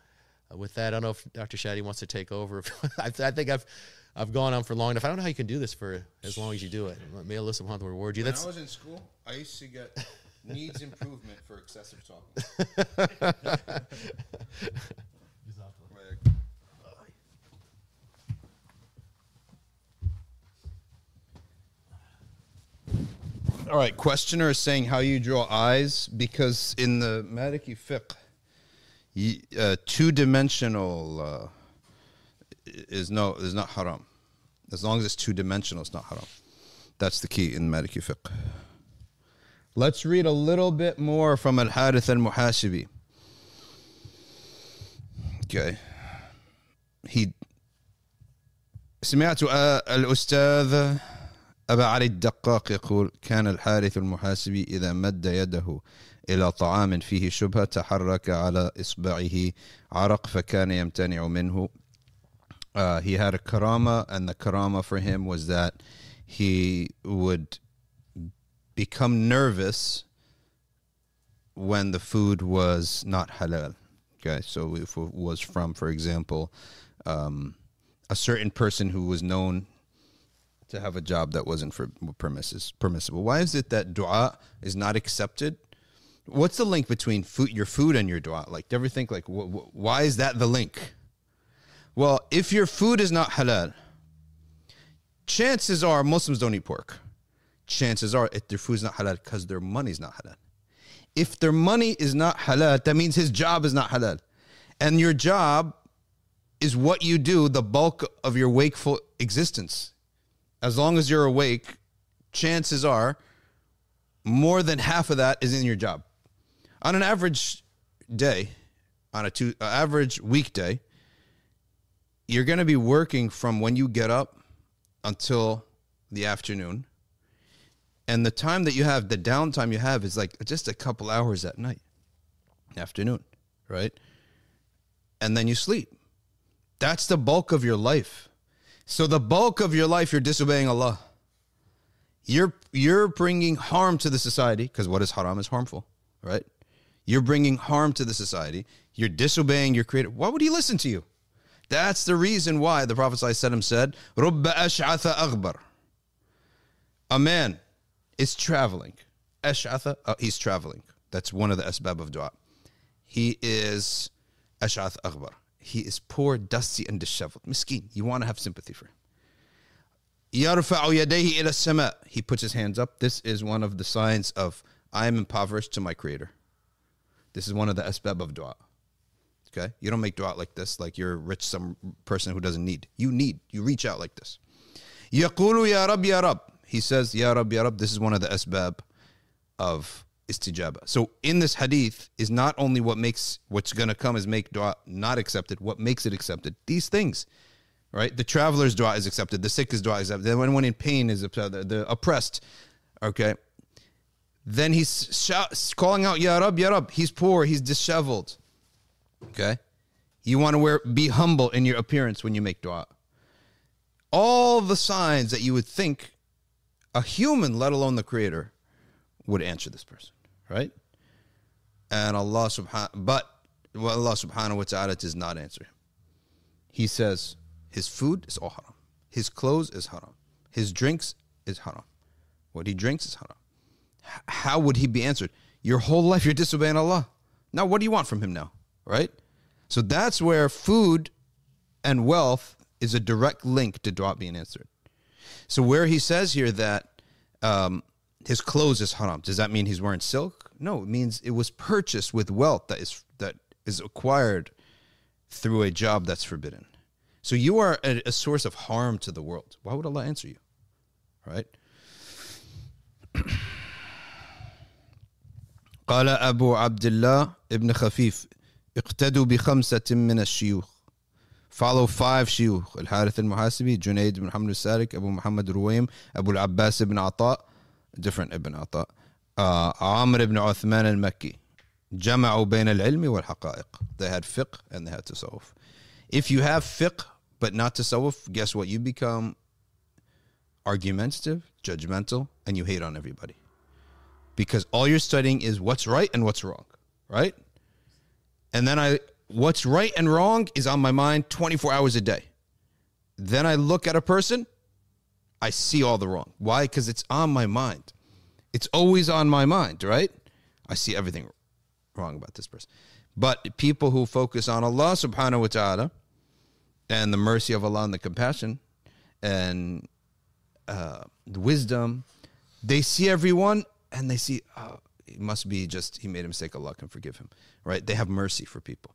uh, with that, I don't know if Dr. Shadi wants to take over. (laughs) I, I, think I've I've gone on for long enough. I don't know how you can do this for as long as you do it. May Alyssa want to reward you. When That's, I was in school, I used to get needs improvement for excessive talking. (laughs) (laughs) All right, questioner is saying how you draw eyes because in the Maliki fiqh, uh, two dimensional uh, is no is not haram. As long as it's two dimensional, it's not haram. That's the key in Maliki fiqh. Let's read a little bit more from Al Harith al Muhasibi. Okay. He سمعت الأستاذ أبا علي الدقاق يقول كان الحارث المحاسبي إذا مد يده إلى طعام فيه شبهة تحرك على إصبعه عرق فكان يمتنع منه uh, he had a karama and the karama for him was that he would become nervous when the food was not halal okay so if it was from for example um, a certain person who was known to have a job that wasn't for permissible why is it that dua is not accepted what's the link between food, your food and your dua? Like, do you ever think like, wh- wh- why is that the link? Well, if your food is not halal, chances are Muslims don't eat pork. Chances are if their food is not halal because their money is not halal. If their money is not halal, that means his job is not halal. And your job is what you do the bulk of your wakeful existence. As long as you're awake, chances are more than half of that is in your job on an average day, on a two uh, average weekday, you're going to be working from when you get up until the afternoon. And the time that you have, the downtime you have is like just a couple hours at night, afternoon, right? And then you sleep. That's the bulk of your life. So the bulk of your life, you're disobeying Allah. You're you're bringing harm to the society because what is haram is harmful, right? You're bringing harm to the society. You're disobeying your creator. Why would he listen to you? That's the reason why the Prophet ﷺ said, "Rubba ash'atha. A man is traveling. Ash'atha, uh, he's traveling. That's one of the asbab of dua. He is ash'ath akbar. He is poor, dusty, and disheveled. Miskeen. You want to have sympathy for him. يَرْفَعُ يَدَيْهِ إِلَى السَّمَاءِ He puts his hands up. This is one of the signs of I am impoverished to my creator. This is one of the asbab of dua. Okay? You don't make dua like this, like you're rich, some person who doesn't need. You need. You reach out like this. يقول يا رب يا رب. He says, Ya Rab, Ya Rab. This is one of the asbab of istijaba. So in this hadith is not only what makes what's going to come is make dua not accepted, what makes it accepted. These things. right? The traveler's dua is accepted. The sick is dua is accepted. When one in pain is accepted, uh, the, the oppressed, okay? Then he's shout, calling out, Ya Rab, Ya Rab. He's poor, he's disheveled, okay? You want to wear, be humble in your appearance when you make dua. All the signs that you would think a human, let alone the creator, would answer this person, right? And Allah subhanahu, but well, Allah subhanahu wa ta'ala does not answer him. He says his food is all haram. His clothes is haram. His drinks is haram. What he drinks is haram. H- how would he be answered? Your whole life you're disobeying Allah. Now what do you want from him now? Right? So that's where food and wealth is a direct link to dua being answered. So where he says here that um, his clothes is haram, does that mean he's wearing silk? No, it means it was purchased with wealth that is that is acquired through a job that's forbidden. So you are a, a source of harm to the world. Why would Allah answer you? Right? (clears throat) قال أبو عبد الله ابن خفيف اقتدوا بخمسة من الشيوخ follow five شيوخ الحارث المحاسبي جنيد بن محمد السالك أبو محمد رويم أبو العباس بن عطاء different ابن عطاء uh, عامر بن عثمان المكي جمعوا بين العلم والحقائق they had fiqh and they had tasawwuf if you have fiqh but not tasawwuf guess what you become argumentative judgmental and you hate on everybody because all you're studying is what's right and what's wrong right and then i what's right and wrong is on my mind 24 hours a day then i look at a person i see all the wrong why because it's on my mind it's always on my mind right i see everything wrong about this person. But people who focus on Allah subhanahu wa ta'ala and the mercy of Allah and the compassion and uh, the wisdom, they see everyone and they see, oh, it must be just, he made a mistake, Allah can forgive him, right? They have mercy for people.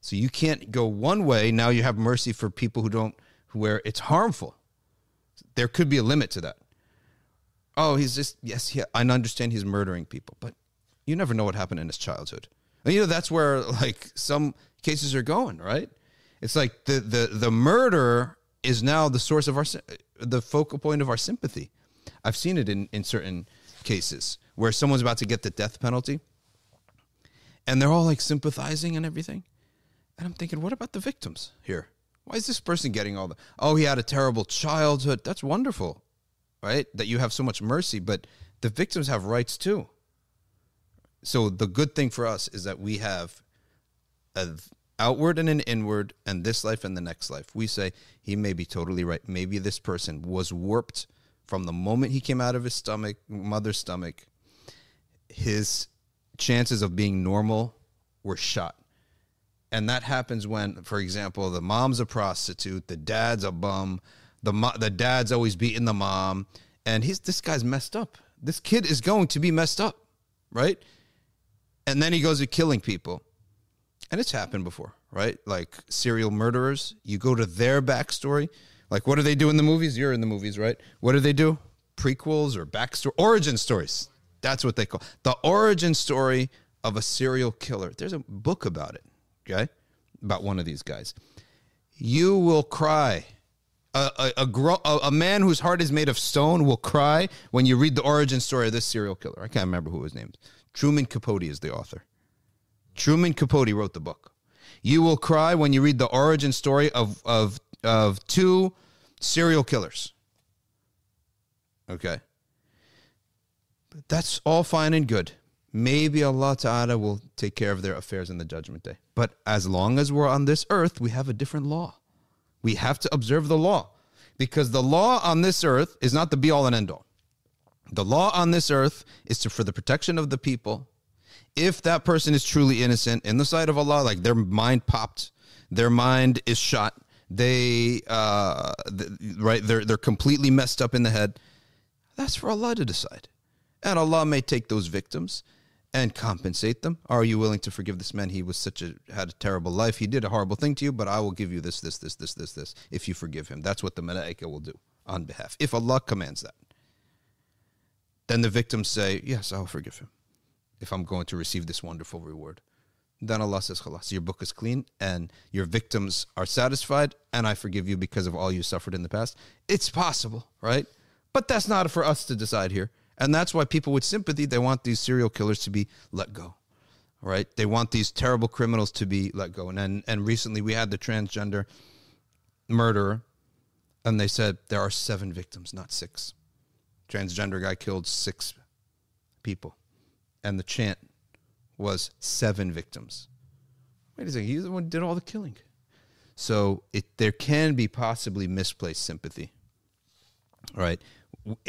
So you can't go one way. Now you have mercy for people who don't, where it's harmful. There could be a limit to that. Oh, he's just, yes, yeah, I understand he's murdering people, but you never know what happened in his childhood. And you know that's where like some cases are going, right? It's like the the the murder is now the source of our the focal point of our sympathy. I've seen it in in certain cases where someone's about to get the death penalty and they're all like sympathizing and everything. And I'm thinking, what about the victims here? Why is this person getting all the Oh, he had a terrible childhood. That's wonderful. Right? That you have so much mercy, but the victims have rights too. So the good thing for us is that we have an outward and an inward and this life and the next life. We say he may be totally right. Maybe this person was warped from the moment he came out of his stomach mother's stomach. His chances of being normal were shot. And that happens when for example the mom's a prostitute the dad's a bum the mo- the dad's always beating the mom and he's this guy's messed up this kid is going to be messed up right and then he goes to killing people. And it's happened before, right? Like serial murderers, you go to their backstory. Like, what do they do in the movies? You're in the movies, right? What do they do? Prequels or backstory, origin stories. That's what they call the origin story of a serial killer. There's a book about it, okay? About one of these guys. You will cry. A, a, gro- a, a man whose heart is made of stone will cry when you read the origin story of this serial killer. I can't remember who his name. Truman Capote is the author. Truman Capote wrote the book. You will cry when you read the origin story of of of two serial killers. Okay. But that's all fine and good. Maybe Allah Ta'ala will take care of their affairs in the judgment day. But as long as we're on this earth, we have a different law. We have to observe the law because the law on this earth is not the be all and end all. The law on this earth is to for the protection of the people. If that person is truly innocent in the sight of Allah, like their mind popped, their mind is shot, they uh right they're they're completely messed up in the head. That's for Allah to decide. And Allah may take those victims and compensate them. Are you willing to forgive this man? He was such a had a terrible life. He did a horrible thing to you, but I will give you this, this, this, this, this, this, if you forgive him. That's what the malaika will do on behalf. If Allah commands that. Then the victims say, Yes, I'll forgive him if I'm going to receive this wonderful reward. then Allah says, Khalas, your book is clean and your victims are satisfied, and I forgive you because of all you suffered in the past. It's possible, right? But that's not for us to decide here. And that's why people with sympathy, they want these serial killers to be let go, right? They want these terrible criminals to be let go. And, and, and recently we had the transgender murderer, and they said there are seven victims, not six. Transgender guy killed six people. And the chant was seven victims. Wait a second, he's the one who did all the killing. So it there can be possibly misplaced sympathy, right?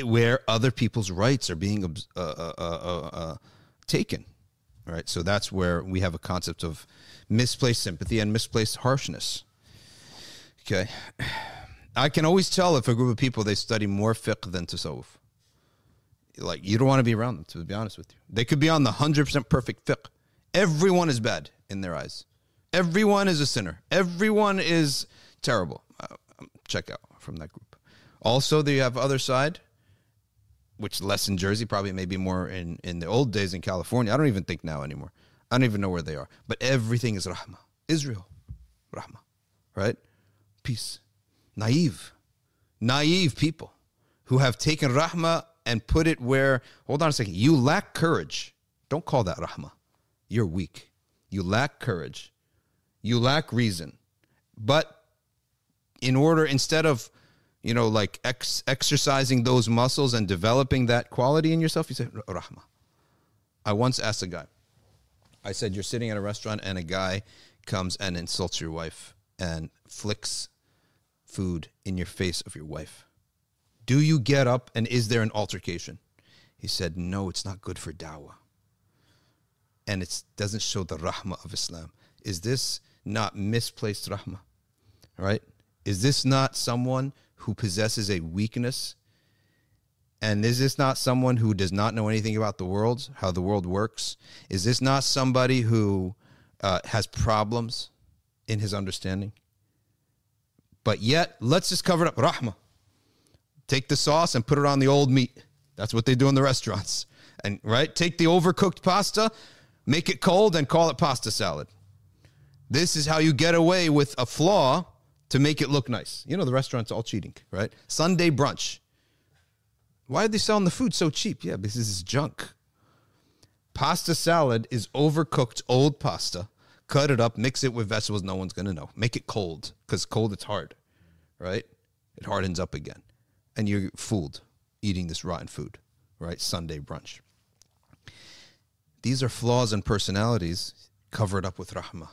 Where other people's rights are being uh, uh, uh, uh, taken, right? So that's where we have a concept of misplaced sympathy and misplaced harshness. Okay, I can always tell if a group of people they study more fiqh than tasawwuf. Like you don't want to be around them to be honest with you. They could be on the 100% perfect fiqh. Everyone is bad in their eyes. Everyone is a sinner. Everyone is terrible. Uh, um, check out from that group. Also they have other side which less in jersey probably maybe more in in the old days in california i don't even think now anymore i don't even know where they are but everything is Rahma. israel Rahma, right peace naive naive people who have taken Rahma and put it where, hold on a second, you lack courage. Don't call that Rahma. You're weak. You lack courage. You lack reason. But in order, instead of, you know, like ex- exercising those muscles and developing that quality in yourself, you say, oh, Rahma. I once asked a guy, I said, You're sitting at a restaurant and a guy comes and insults your wife and flicks food in your face of your wife. Do you get up and is there an altercation? He said, No, it's not good for dawah. And it doesn't show the rahma of Islam. Is this not misplaced rahma? Right? Is this not someone who possesses a weakness? And is this not someone who does not know anything about the world, how the world works? Is this not somebody who uh, has problems in his understanding? But yet, let's just cover it up. Rahma. Take the sauce and put it on the old meat. That's what they do in the restaurants. And right, take the overcooked pasta, make it cold, and call it pasta salad. This is how you get away with a flaw to make it look nice. You know, the restaurant's all cheating, right? Sunday brunch. Why are they selling the food so cheap? Yeah, because is junk. Pasta salad is overcooked old pasta. Cut it up, mix it with vegetables. No one's going to know. Make it cold because cold, it's hard, right? It hardens up again and you're fooled eating this rotten food, right? Sunday brunch. These are flaws and personalities covered up with rahmah.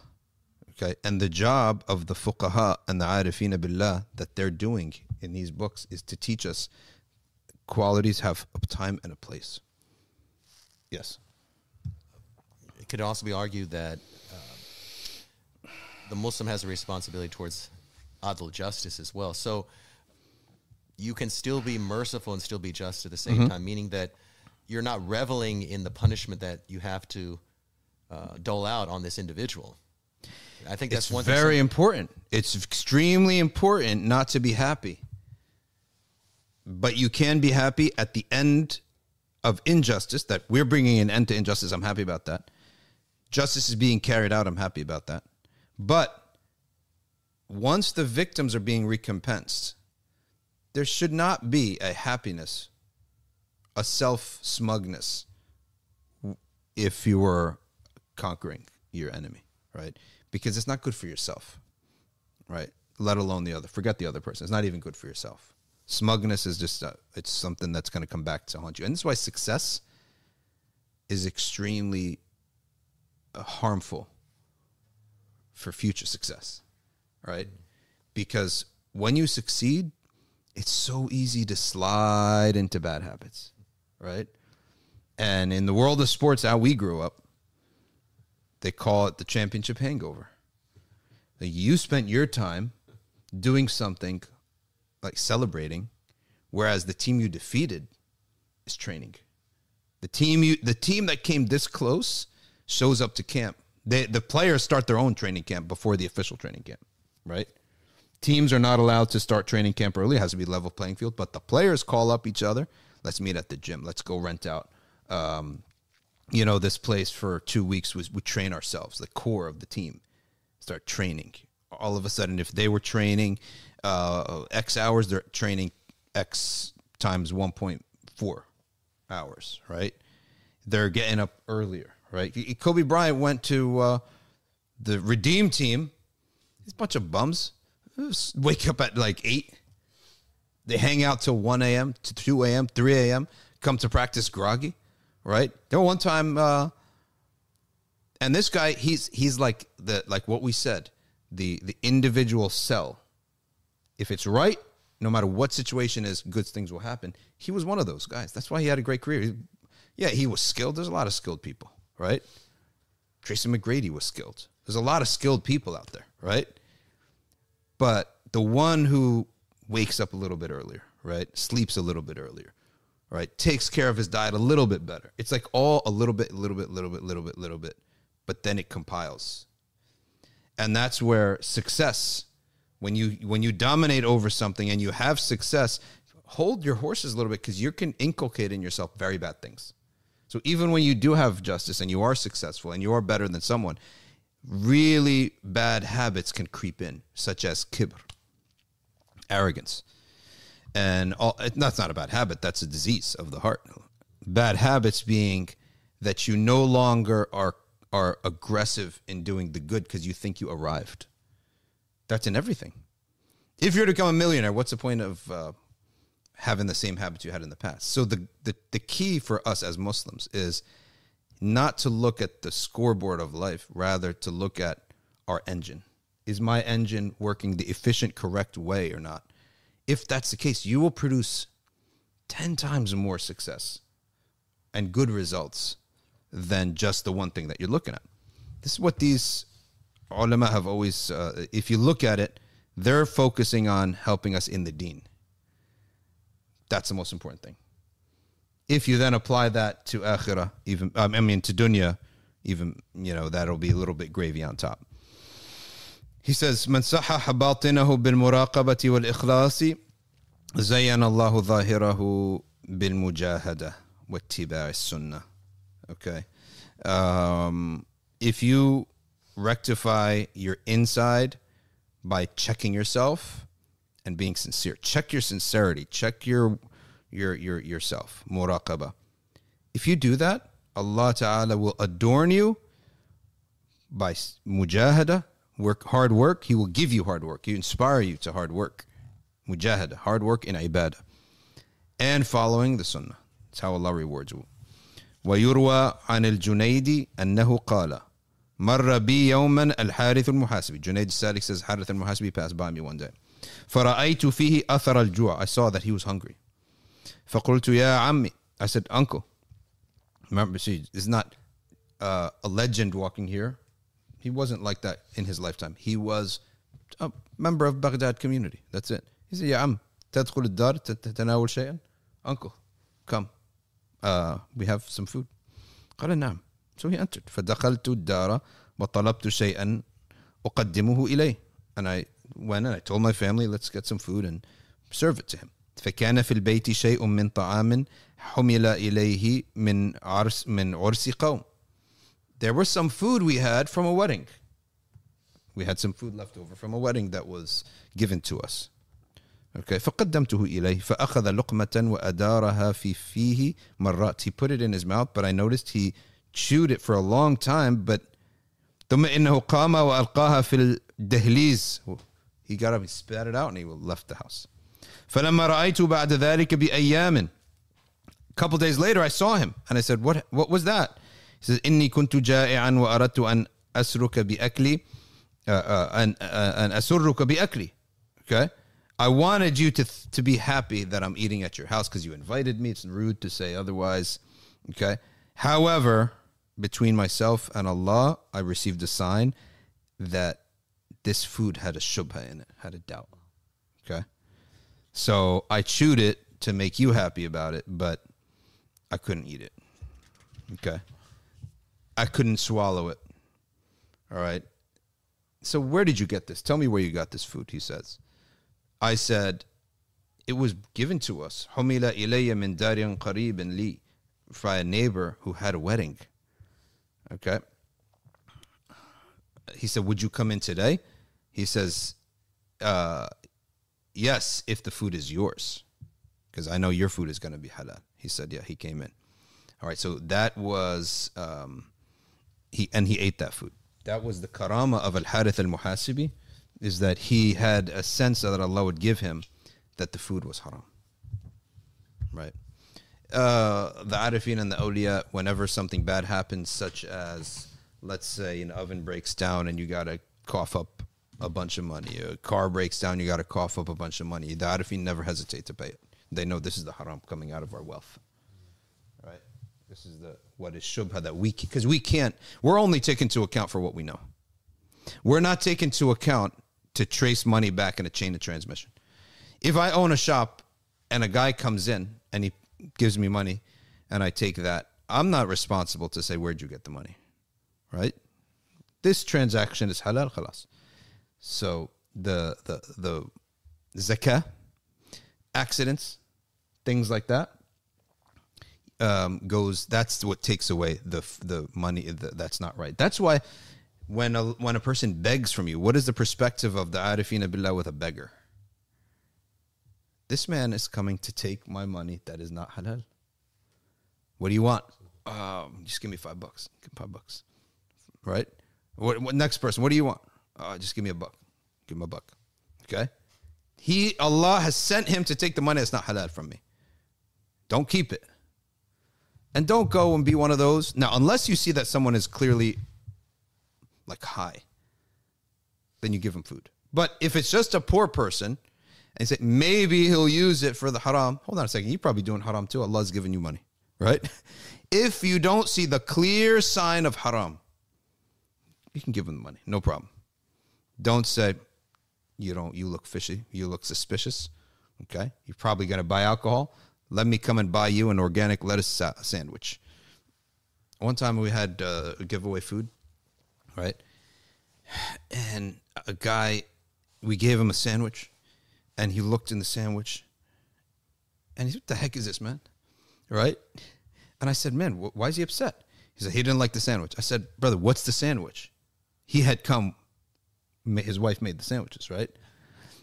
Okay. And the job of the fuqaha and the arifina billah that they're doing in these books is to teach us qualities have a time and a place. Yes. It could also be argued that uh, the Muslim has a responsibility towards adl justice as well. So you can still be merciful and still be just at the same mm-hmm. time, meaning that you're not reveling in the punishment that you have to uh, dole out on this individual. I think that's one thing. it's one very important. It's extremely important not to be happy, but you can be happy at the end of injustice. That we're bringing an end to injustice. I'm happy about that. Justice is being carried out. I'm happy about that. But once the victims are being recompensed, there should not be a happiness, a self smugness if you were conquering your enemy, right? Because it's not good for yourself, right? Let alone the other. Forget the other person. It's not even good for yourself. Smugness is just, a, it's something that's going to come back to haunt you. And this is why success is extremely uh, harmful for future success, right? Because when you succeed, it's so easy to slide into bad habits, right? And in the world of sports, how we grew up, they call it the championship hangover. Like you spent your time doing something like celebrating, whereas the team you defeated is training. The team you the team that came this close shows up to camp. They, the players start their own training camp before the official training camp, right? Teams are not allowed to start training camp early. It has to be level playing field. But the players call up each other. Let's meet at the gym. Let's go rent out, um, you know, this place for two weeks was we train ourselves, the core of the team, start training. All of a sudden, if they were training uh, X hours, they're training X times 1.4 hours, right? They're getting up earlier, right? Kobe Bryant went to uh, the Redeem team. He's a bunch of bums. Wake up at like 8. They hang out till 1 a.m., to 2 a.m., 3 a.m., come to practice groggy, right? There one time, uh, and this guy, he's he's like the like what we said, the the individual cell. If it's right, no matter what situation is, good things will happen. He was one of those guys. That's why he had a great career. He- yeah, he was skilled. There's a lot of skilled people, right? Tracy McGrady was skilled. There's a lot of skilled people out there, right? But the one who wakes up a little bit earlier, right? Sleeps a little bit earlier, right? Takes care of his diet a little bit better. It's like all a little bit, little bit, little bit, little bit, little bit, but then it compiles. And that's where success, when you when you dominate over something and you have success, hold your horses a little bit because you can inculcate in yourself very bad things. So even when you do have justice and you are successful and you are better than someone, really bad habits can creep in, such as kibr, arrogance. And all, that's not a bad habit, that's a disease of the heart. Bad habits being that you no longer are are aggressive in doing the good because you think you arrived. That's in everything. If you're to become a millionaire, what's the point of uh, having the same habits you had in the past? So the, the the key for us as Muslims is not to look at the scoreboard of life, rather to look at our engine. Is my engine working the efficient, correct way or not? If that's the case, you will produce 10 times more success and good results than just the one thing that you're looking at. This is what these ulama have always, uh, if you look at it, they're focusing on helping us in the deen. That's the most important thing if you then apply that to akhirah, even I mean to dunya, even you know that'll be a little bit gravy on top. He says, "من صحح باطنه بالمراقبة والإخلاص زين الله ظاهره بالمجاهدة واتباع السنة." Okay, um, if you rectify your inside by checking yourself and being sincere, check your sincerity, check your your your yourself muraqaba if you do that allah ta'ala will adorn you by s- mujahada work hard work he will give you hard work he inspire you to hard work mujahada hard work in ibadah and following the sunnah that's how allah rewards you ويروى عن الجنيدي أنه قال مر بي يوما الحارث المحاسبي جنيد السالك says حارث المحاسبي passed by me one day فرأيت فيه أثر الجوع I saw that he was hungry فقلت يا عمي I said uncle remember see it's not uh, a legend walking here he wasn't like that in his lifetime he was a member of Baghdad community that's it he said يا عم تدخل الدار تتناول شيئا uncle come uh, we have some food قال نعم so he entered فدخلت الدار وطلبت شيئا أقدمه إليه and I went and I told my family let's get some food and serve it to him فكان في البيت شيء من طعام حمل إليه من عرس من عرس قوم there was some food we had from a wedding we had some food left over from a wedding that was given to us Okay, فقدمته إليه فأخذ لقمة وأدارها في فيه مرات. He put it in his mouth, but I noticed he chewed it for a long time. But ثم إنه قام وألقاها في الدهليز. He got up, he spat it out, and he left the house. فلما رأيته بعد ذلك بأيام. A couple days later, I saw him, and I said, "What? What was that?" He says, "إني كنت جائعا وأردت أن أسرك بأكلي uh, uh, أن uh, أن أسرك بأكلي." Okay. I wanted you to to be happy that I'm eating at your house because you invited me. It's rude to say otherwise. Okay. However, between myself and Allah, I received a sign that this food had a shubha in it, had a doubt. Okay. So I chewed it to make you happy about it, but I couldn't eat it. Okay. I couldn't swallow it. All right. So where did you get this? Tell me where you got this food, he says. I said, it was given to us. Humila ilayya min darin qaribin li by a neighbor who had a wedding. Okay. He said, would you come in today? He says, uh, yes, if the food is yours. Because I know your food is going to be halal. He said, yeah, he came in. All right, so that was um, he and he ate that food. That was the karama of Al Harith al Muhasibi, is that he had a sense that Allah would give him that the food was haram. Right uh, the Arifin and the Awliya, whenever something bad happens, such as, let's say, an oven breaks down and you got to cough up a bunch of money, a car breaks down, you got to cough up a bunch of money, the Arifin never hesitate to pay it. They know this is the haram coming out of our wealth. Right? This is the what is shubha that we because we can't. We're only taking into account for what we know. We're not taking into account to trace money back in a chain of transmission. If I own a shop and a guy comes in and he gives me money and I take that, I'm not responsible to say, where'd you get the money? Right? This transaction is halal khalas. So the, the, the zakah, accidents, things like that, um, goes, that's what takes away the, the money the, that's not right. That's why when a, when a person begs from you, what is the perspective of the arifina billah with a beggar? This man is coming to take my money that is not halal. What do you want? Um, just give me five bucks. Give Five bucks. Right? What, what next person? What do you want? Uh, just give me a buck. Give him a buck. Okay? He Allah has sent him to take the money that's not halal from me. Don't keep it. And don't go and be one of those. Now, unless you see that someone is clearly like high, then you give him food. But if it's just a poor person, and say maybe he'll use it for the haram. Hold on a second. You're probably doing haram too. Allah's giving you money, right? (laughs) If you don't see the clear sign of haram, you can give him the money. No problem. Don't say, you don't, you look fishy. You look suspicious. Okay. You're probably going to buy alcohol. Let me come and buy you an organic lettuce sa- sandwich. One time we had uh, a giveaway food, right? And a guy, we gave him a sandwich and he looked in the sandwich and he said, What the heck is this, man? Right? And I said, Man, wh- why is he upset? He said, He didn't like the sandwich. I said, Brother, what's the sandwich? He had come, his wife made the sandwiches, right?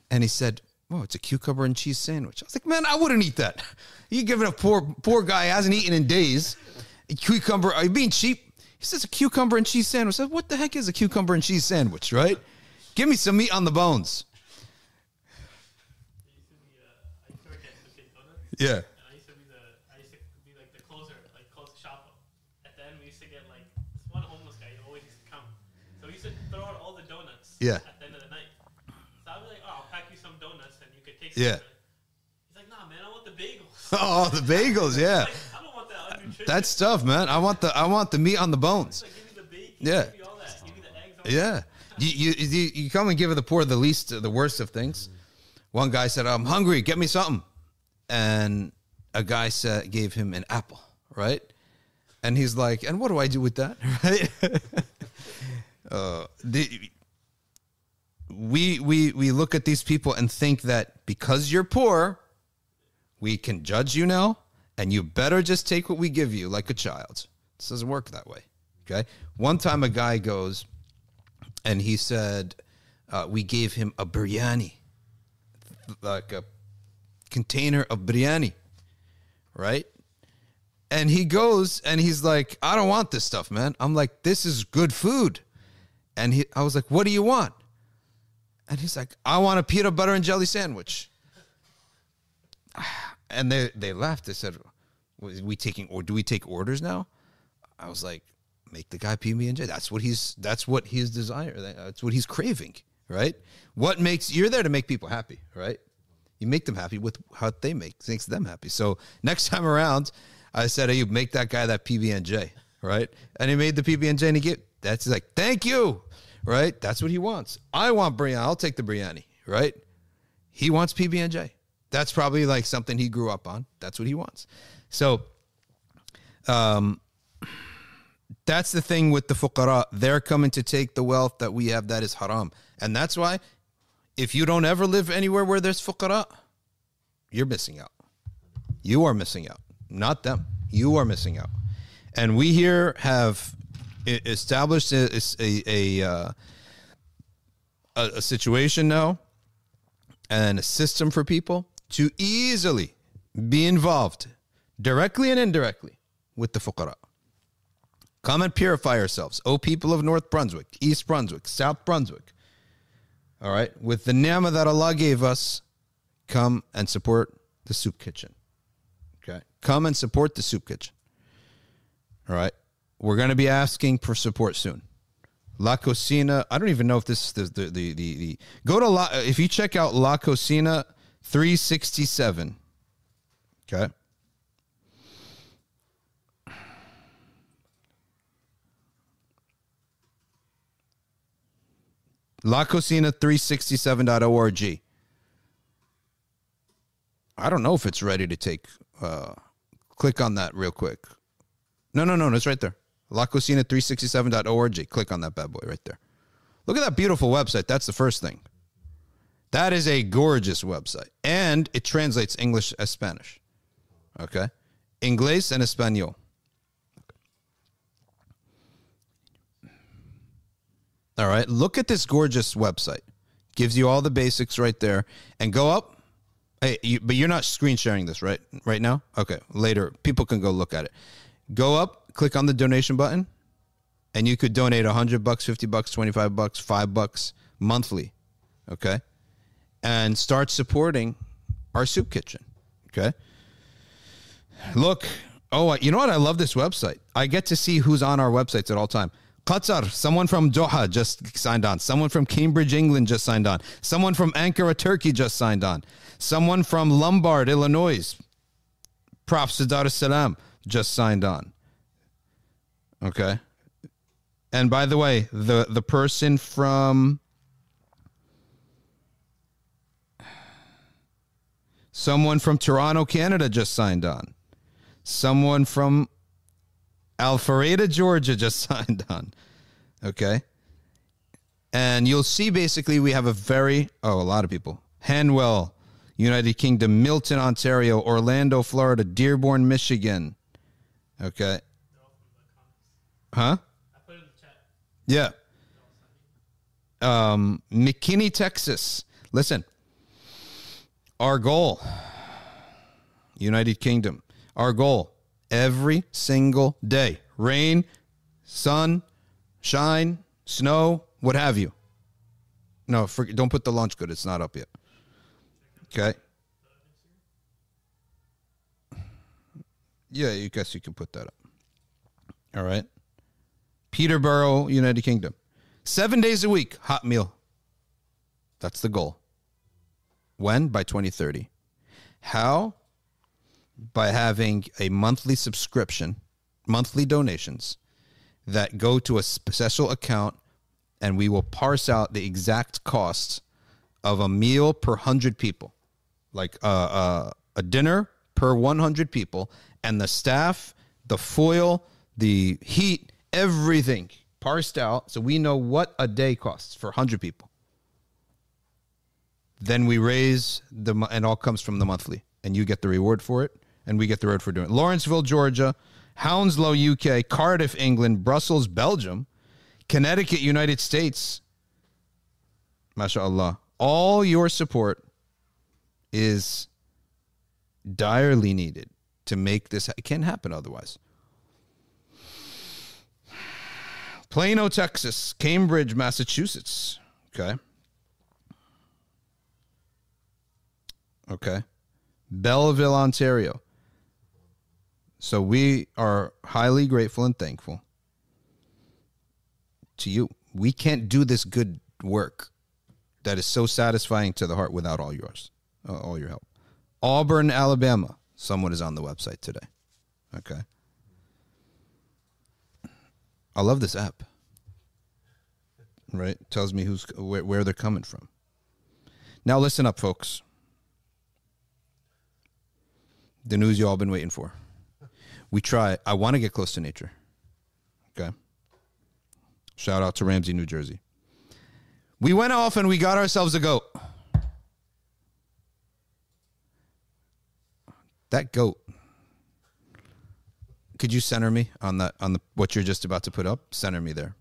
And he said, Oh, it's a cucumber and cheese sandwich. I was like, Man, I wouldn't eat that. You giving a poor, poor guy hasn't eaten in days. A cucumber, are you being cheap? He says, A cucumber and cheese sandwich. I said, What the heck is a cucumber and cheese sandwich, right? Give me some meat on the bones. Yeah. I used to be the I used to be like the closer, like close the. At the end we used to get like this homeless guy who always used to come. So we used throw out all the donuts Yeah. at the end of the night. So I'd be like, Oh, I'll pack you some donuts and you could take Yeah. He's like, Nah man, I want the bagels. (laughs) Oh, the bagels, (laughs) yeah. like, I don't want that unnutritious. That's tough, man. I want the I want the meat on the bones. like give me the bacon, Yeah. give me all that, give me the eggs. Yeah. You, you you you come and give the poor the least the worst of things. One guy said, "I'm hungry. Get me something," and a guy said gave him an apple, right? And he's like, "And what do I do with that?" (laughs) Right? uh, the, we we we look at these people and think that because you're poor, we can judge you now, and you better just take what we give you like a child. This doesn't work that way. Okay. One time, a guy goes and he said uh, we gave him a biryani, like a container of biryani, right? And he goes and he's like, I don't want this stuff, man. I'm like, this is good food. And he, I was like, what do you want? And he's like, I want a peanut butter and jelly sandwich. (sighs) And they they laughed. They said, we taking or do we take orders now?" I was like, "Make the guy PB and J. That's what he's. That's what his desire. That's what he's craving, right? What makes you're there to make people happy, right? You make them happy with how they make makes them happy. So next (laughs) time around, I said, "Hey, you make that guy that PB and J, right?" And he made the PB and J, and he get that's like, "Thank you." Right? That's what he wants. I want biryani. I'll take the biryani, right? He wants PB and J. That's probably like something he grew up on. That's what he wants. So, um, that's the thing with the fuqara. They're coming to take the wealth that we have that is haram, and that's why if you don't ever live anywhere where there's fuqara, you're missing out. You are missing out, not them. You are missing out. And we here have e- established a a a, uh, a a situation now and a system for people to easily be involved directly and indirectly with the fuqara. Come and purify yourselves, O people of North Brunswick, East Brunswick, South Brunswick. All right, with the ni'mah that Allah gave us, come and support the soup kitchen. Okay, come and support the soup kitchen. All right, we're going to be asking for support soon. La Cocina. I don't even know if this is the the the, the, the go to La, if you check out La Cocina 367. Okay. LaCocina367.org. I don't know if it's ready to take. Uh, click on that real quick. No, no, no, it's right there. LaCocina367.org. Click on that bad boy right there. Look at that beautiful website. That's the first thing. That is a gorgeous website. And it translates English as Spanish. Okay? Inglés and Espanol. All right. Look at this gorgeous website. Gives you all the basics right there. And go up. Hey, you, but you're not screen sharing this, right? Right now? Okay. Later, people can go look at it. Go up, click on the donation button, and you could donate 100 bucks, 50 bucks, 25 bucks, 5 bucks monthly. Okay? And start supporting our soup kitchen. Okay? Look, oh, you know what? I love this website. I get to see who's on our websites at all time. Qatar, someone from Doha just signed on. Someone from Cambridge, England just signed on. Someone from Ankara, Turkey just signed on. Someone from Lombard, Illinois, Prof. Sadar Salam just signed on. Okay. And by the way, the the person from someone from Toronto, Canada just signed on. Someone from Alpharetta, Georgia just (laughs) signed on. Okay. And you'll see basically we have a very, oh, a lot of people. Hanwell, United Kingdom, Milton, Ontario, Orlando, Florida, Dearborn, Michigan. Okay. Huh? I put it in the chat. Yeah. Um, McKinney, Texas. Listen, our goal, United Kingdom, our goal every single day rain, sun, shine, snow, what have you. No, for, don't put the LaunchGood. It's not up yet. Okay. Yeah, you guess you can put that up. All right. Peterborough, United Kingdom. Seven days a week, hot meal. That's the goal. When? By 2030. How? By having a monthly subscription, monthly donations that go to a special account, and we will parse out the exact costs of a meal per 100 people. Like uh, uh, a dinner per 100 people, and the staff, the foil, the heat, everything parsed out so we know what a day costs for 100 people. Then we raise the and all comes from the monthly, and you get the reward for it, and we get the reward for doing it. Lawrenceville, Georgia, Hounslow, UK, Cardiff, England, Brussels, Belgium, Connecticut, United States. MashaAllah. All your support is direly needed to make this. It can't happen otherwise. Plano, Texas, Cambridge, Massachusetts. Okay. Okay. Belleville, Ontario. So we are highly grateful and thankful to you. We can't do this good work that is so satisfying to the heart without all yours, uh, all your help. Auburn, Alabama. Someone is on the website today. Okay. I love this app. Right? Tells me who's where, where they're coming from. Now listen up, folks. The news you all been waiting for. We try. I want to get close to nature. Okay. Shout out to Ramsey, New Jersey. We went off and we got ourselves a goat. That goat could you center me on the on the what you're just about to put up? Center me there.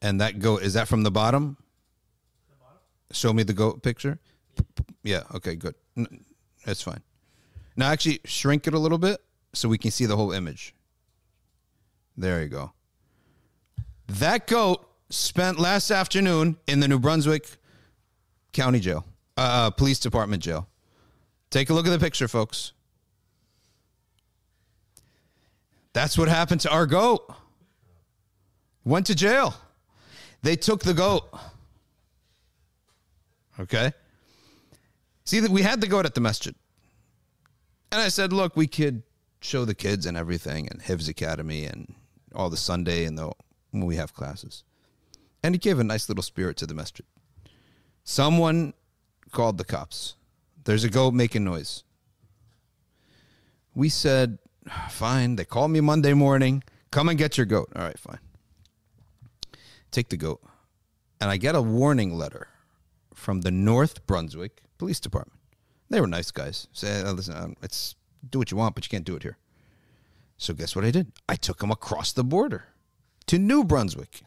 And that goat is that from the bottom? Show me the goat picture. Yeah. Okay. Good. That's fine. Now, actually, shrink it a little bit so we can see the whole image. There you go. That goat spent last afternoon in the New Brunswick County Jail, uh, Police Department jail. Take a look at the picture, folks. That's what happened to our goat. Went to jail. They took the goat. Okay. See that we had the goat at the masjid. And I said, look, we could show the kids and everything and Hifz Academy and all the Sunday and the when we have classes. And he gave a nice little spirit to the masjid. Someone called the cops. There's a goat making noise. We said, fine. They called me Monday morning. Come and get your goat. All right, fine. Take the goat. And I get a warning letter from the North Brunswick Police Department. They were nice guys. Say, "Oh, listen, um, it's do what you want, but you can't do it here. So guess what I did? I took them across the border to New Brunswick.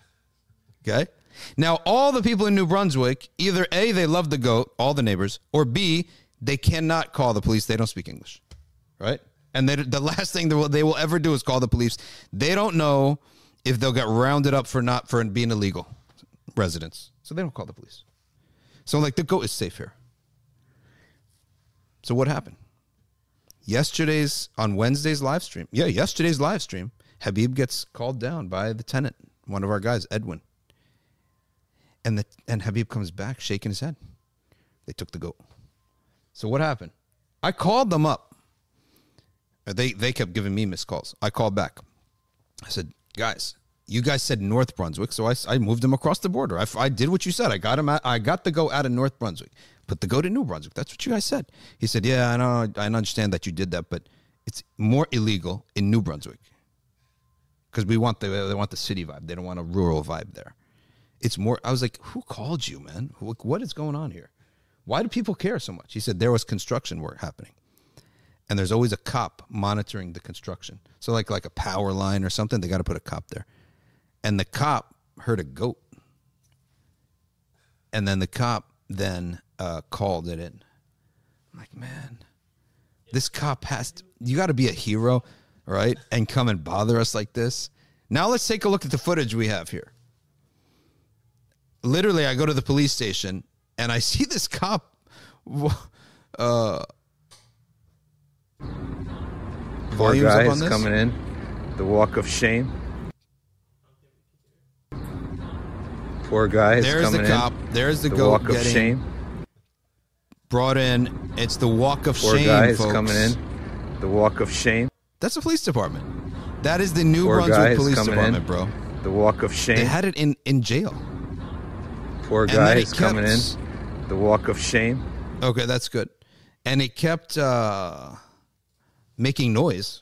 Okay. Now all the people in New Brunswick, either A, they love the goat, all the neighbors, or B, they cannot call the police. They don't speak English. Right? And they, the last thing they will, they will ever do is call the police. They don't know if they'll get rounded up for not for being illegal residents. So they don't call the police. So like the goat is safe here. So what happened? Yesterday's on Wednesday's live stream. Yeah, yesterday's live stream. Habib gets called down by the tenant, one of our guys, Edwin. And the and Habib comes back shaking his head. They took the goat. So what happened? I called them up. Uh, They they kept giving me missed calls. I called back. I said, guys, you guys said North Brunswick, so I, I moved them across the border. I, I did what you said. I got him. Out, I got the goat out of North Brunswick. Put the goat to New Brunswick. That's what you guys said. He said, yeah, I know. I understand that you did that, but it's more illegal in New Brunswick because we want the they want the city vibe. They don't want a rural vibe there. It's more. I was like, who called you, man? What is going on here? Why do people care so much? He said there was construction work happening and there's always a cop monitoring the construction. So like like a power line or something, they got to put a cop there. And the cop heard a goat, and then the cop then uh, called it in. I'm like, man, this cop has to, you got to be a hero, right? And come and bother us like this. Now let's take a look at the footage we have here. Literally, I go to the police station and I see this cop. Uh, up on guys this? coming in. The walk of shame. Four guys There's coming the cop. in. There's the, The goat walk of shame. brought in. It's the walk of Four shame, guys folks. coming in. The walk of shame. That's the police department. That is the New Four Brunswick Police Department, in. bro. The walk of shame. They had it in in jail. Four guy guys it coming in. The walk of shame. Okay, that's good. And it kept uh, making noise.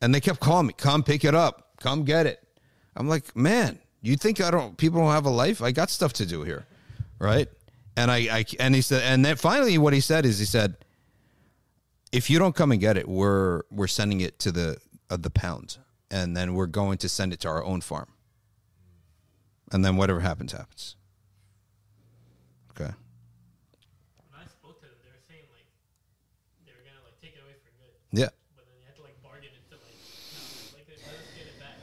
And they kept calling me, "Come pick it up. Come get it." I'm like, "Man, you think I don't? People don't have a life? I got stuff to do here, right?" And I, I and he said, and then finally, what he said is, he said, "If you don't come and get it, we're we're sending it to the uh, the pound, and then we're going to send it to our own farm, and then whatever happens, happens." Okay. When I spoke to them, they were saying like they were gonna like take it away for good, Yeah. but then you had to like bargain it to like, no, like let us get it back.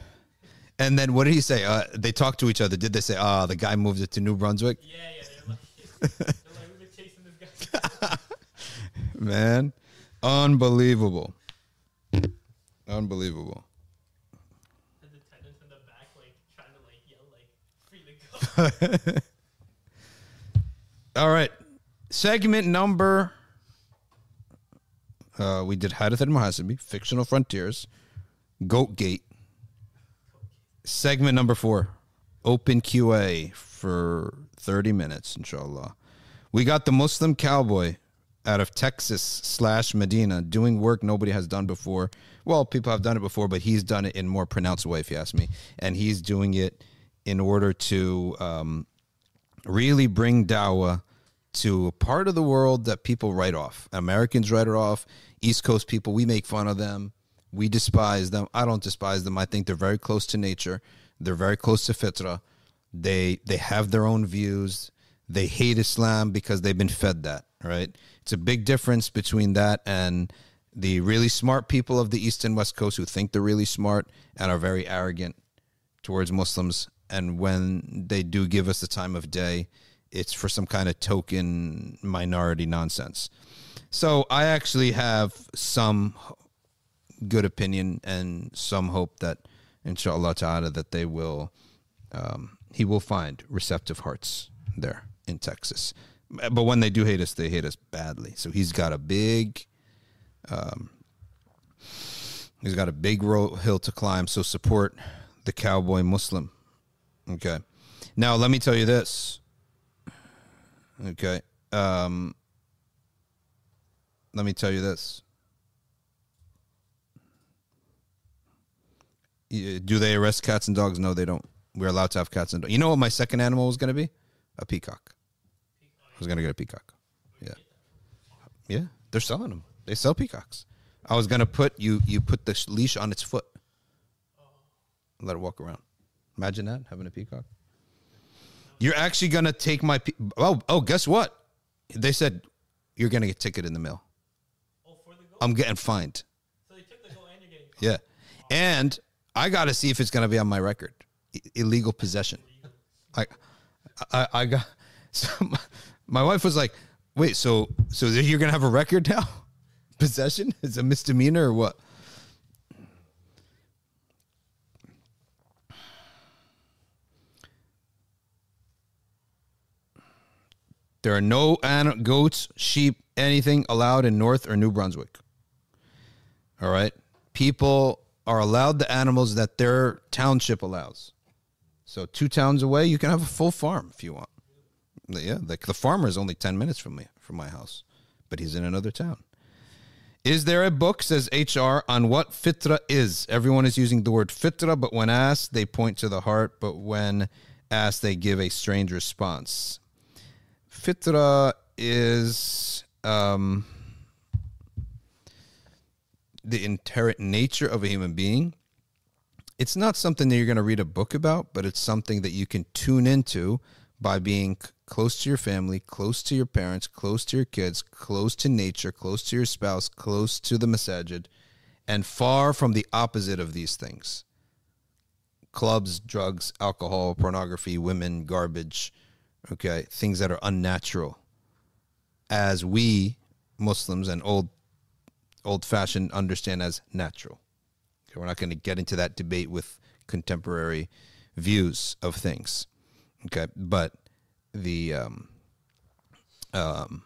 (laughs) And then what did he say? Uh, they talked to each other. Did they say, "Ah, the guy moved it to New Brunswick"? Yeah, yeah, they're like, (laughs) they're like we've been chasing this guy. (laughs) Man, unbelievable, unbelievable. And the tenants in the back like trying to like yell like free to go. (laughs) All right, segment number. Uh, we did Harith al-Muhasibi, fictional frontiers, Goat Gate. Segment number four, open QA for thirty minutes, inshallah. We got the Muslim cowboy out of Texas slash Medina doing work nobody has done before. Well, people have done it before, but he's done it in more pronounced way, if you ask me. And he's doing it in order to um, really bring dawah to a part of the world that people write off. Americans write it off. East Coast people, we make fun of them. We despise them. I don't despise them. I think they're very close to nature. They're very close to fitra. They they have their own views. They hate Islam because they've been fed that, right? It's a big difference between that and the really smart people of the East and West Coast who think they're really smart and are very arrogant towards Muslims. And when they do give us the time of day, it's for some kind of token minority nonsense. So I actually have some good opinion and some hope that, inshallah ta'ala, that they will, um, he will find receptive hearts there in Texas. But when they do hate us, they hate us badly. So he's got a big, um, he's got a big hill to climb. So support the cowboy Muslim. Okay. Now let me tell you this. Okay. Um, let me tell you this. Do they arrest cats and dogs? No, they don't. We're allowed to have cats and dogs. You know what my second animal was going to be? A peacock. I was going to get a peacock. Yeah. Yeah. They're selling them. They sell peacocks. I was going to put you you put the leash on its foot. Let it walk around. Imagine that having a peacock. You're actually going to take my pe- Oh, oh, guess what? They said you're going to get ticket in the mail. Oh, for the goal. I'm getting fined. so they took the goal and you're getting. Yeah. And I got to see if it's going to be on my record. I- illegal possession. I, I, I got, (laughs) so my, my wife was like, wait, so, so you're going to have a record now? (laughs) Possession is a misdemeanor or what? There are no an- goats, sheep, anything allowed in North or New Brunswick. All right. People are allowed the animals that their township allows. So two towns away, you can have a full farm if you want. Yeah, like the farmer is only ten minutes from me from my house, but he's in another town. Is there a book, says HR, on what fitra is? Everyone is using the word fitra, but when asked, they point to the heart, but when asked, they give a strange response. Fitra is um, the inherent nature of a human being. It's not something that you're going to read a book about, but it's something that you can tune into by being close to your family, close to your parents, close to your kids, close to nature, close to your spouse, close to the masajid, and far from the opposite of these things clubs, drugs, alcohol, pornography, women, garbage, okay, things that are unnatural. As we Muslims and old old fashioned understand as natural. Okay, we're not going to get into that debate with contemporary views of things. Okay, but the um, um,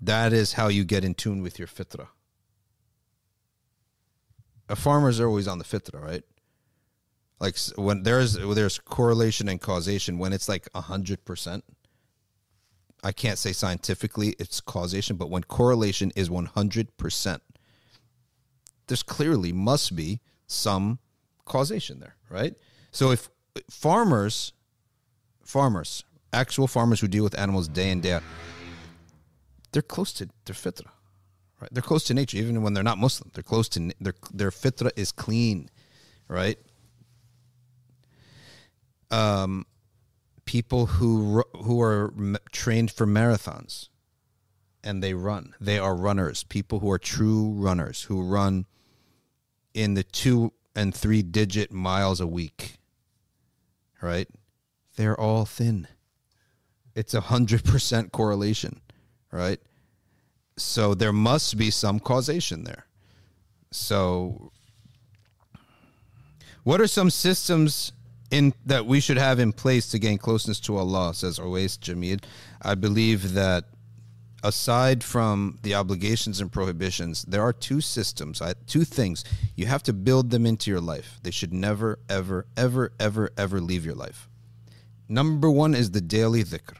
that is how you get in tune with your fitra. A farmers are always on the fitra, right? Like when there's there's correlation and causation when it's like hundred percent. I can't say scientifically it's causation, but when correlation is one hundred percent, there's clearly must be some causation there, right? So if farmers, farmers, actual farmers who deal with animals day in day out, they're close to their fitra, right? They're close to nature, even when they're not Muslim. They're close to their their fitra is clean, right? Um, people who who are trained for marathons, and they run. They are runners. People who are true runners who run in the two and three digit miles a week. Right? They're all thin. It's a hundred percent correlation, right? So there must be some causation there. So what are some systems in that we should have in place to gain closeness to Allah, says Owais Jamid. I believe that aside from the obligations and prohibitions, there are two systems, two things. You have to build them into your life. They should never, ever, ever, ever, ever leave your life. Number one is the daily dhikr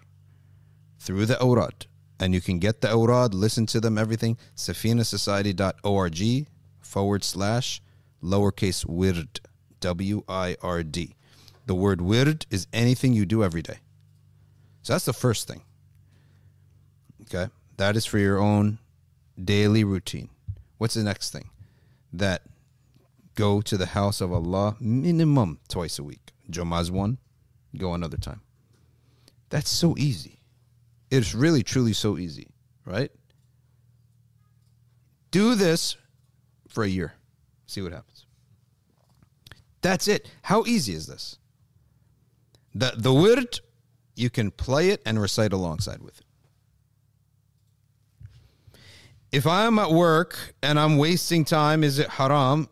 through the awrad. And you can get the awrad, listen to them, everything. SafinaSociety.org forward slash lowercase wird, W I R D. The word wird is anything you do every day. So that's the first thing. Okay. That is for your own daily routine. What's the next thing? That go to the house of Allah minimum twice a week. Jumaz one, go another time. That's so easy. It's really, truly so easy, right? Do this for a year. See what happens. That's it. How easy is this? The the wird, you can play it and recite alongside with it. If I'm at work and I'm wasting time, is it haram?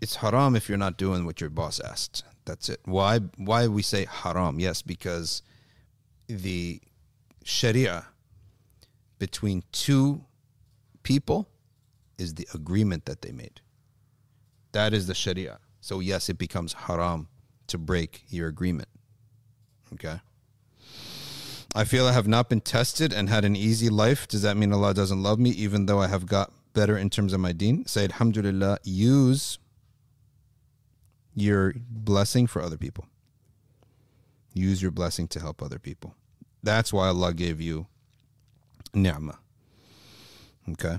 It's haram if you're not doing what your boss asked. That's it. Why why we say haram? Yes, because the sharia between two people is the agreement that they made. That is the sharia. So yes, it becomes haram to break your agreement. Okay. I feel I have not been tested and had an easy life. Does that mean Allah doesn't love me, even though I have got better in terms of my deen? Say, Alhamdulillah, use your blessing for other people. Use your blessing to help other people. That's why Allah gave you ni'mah. Okay.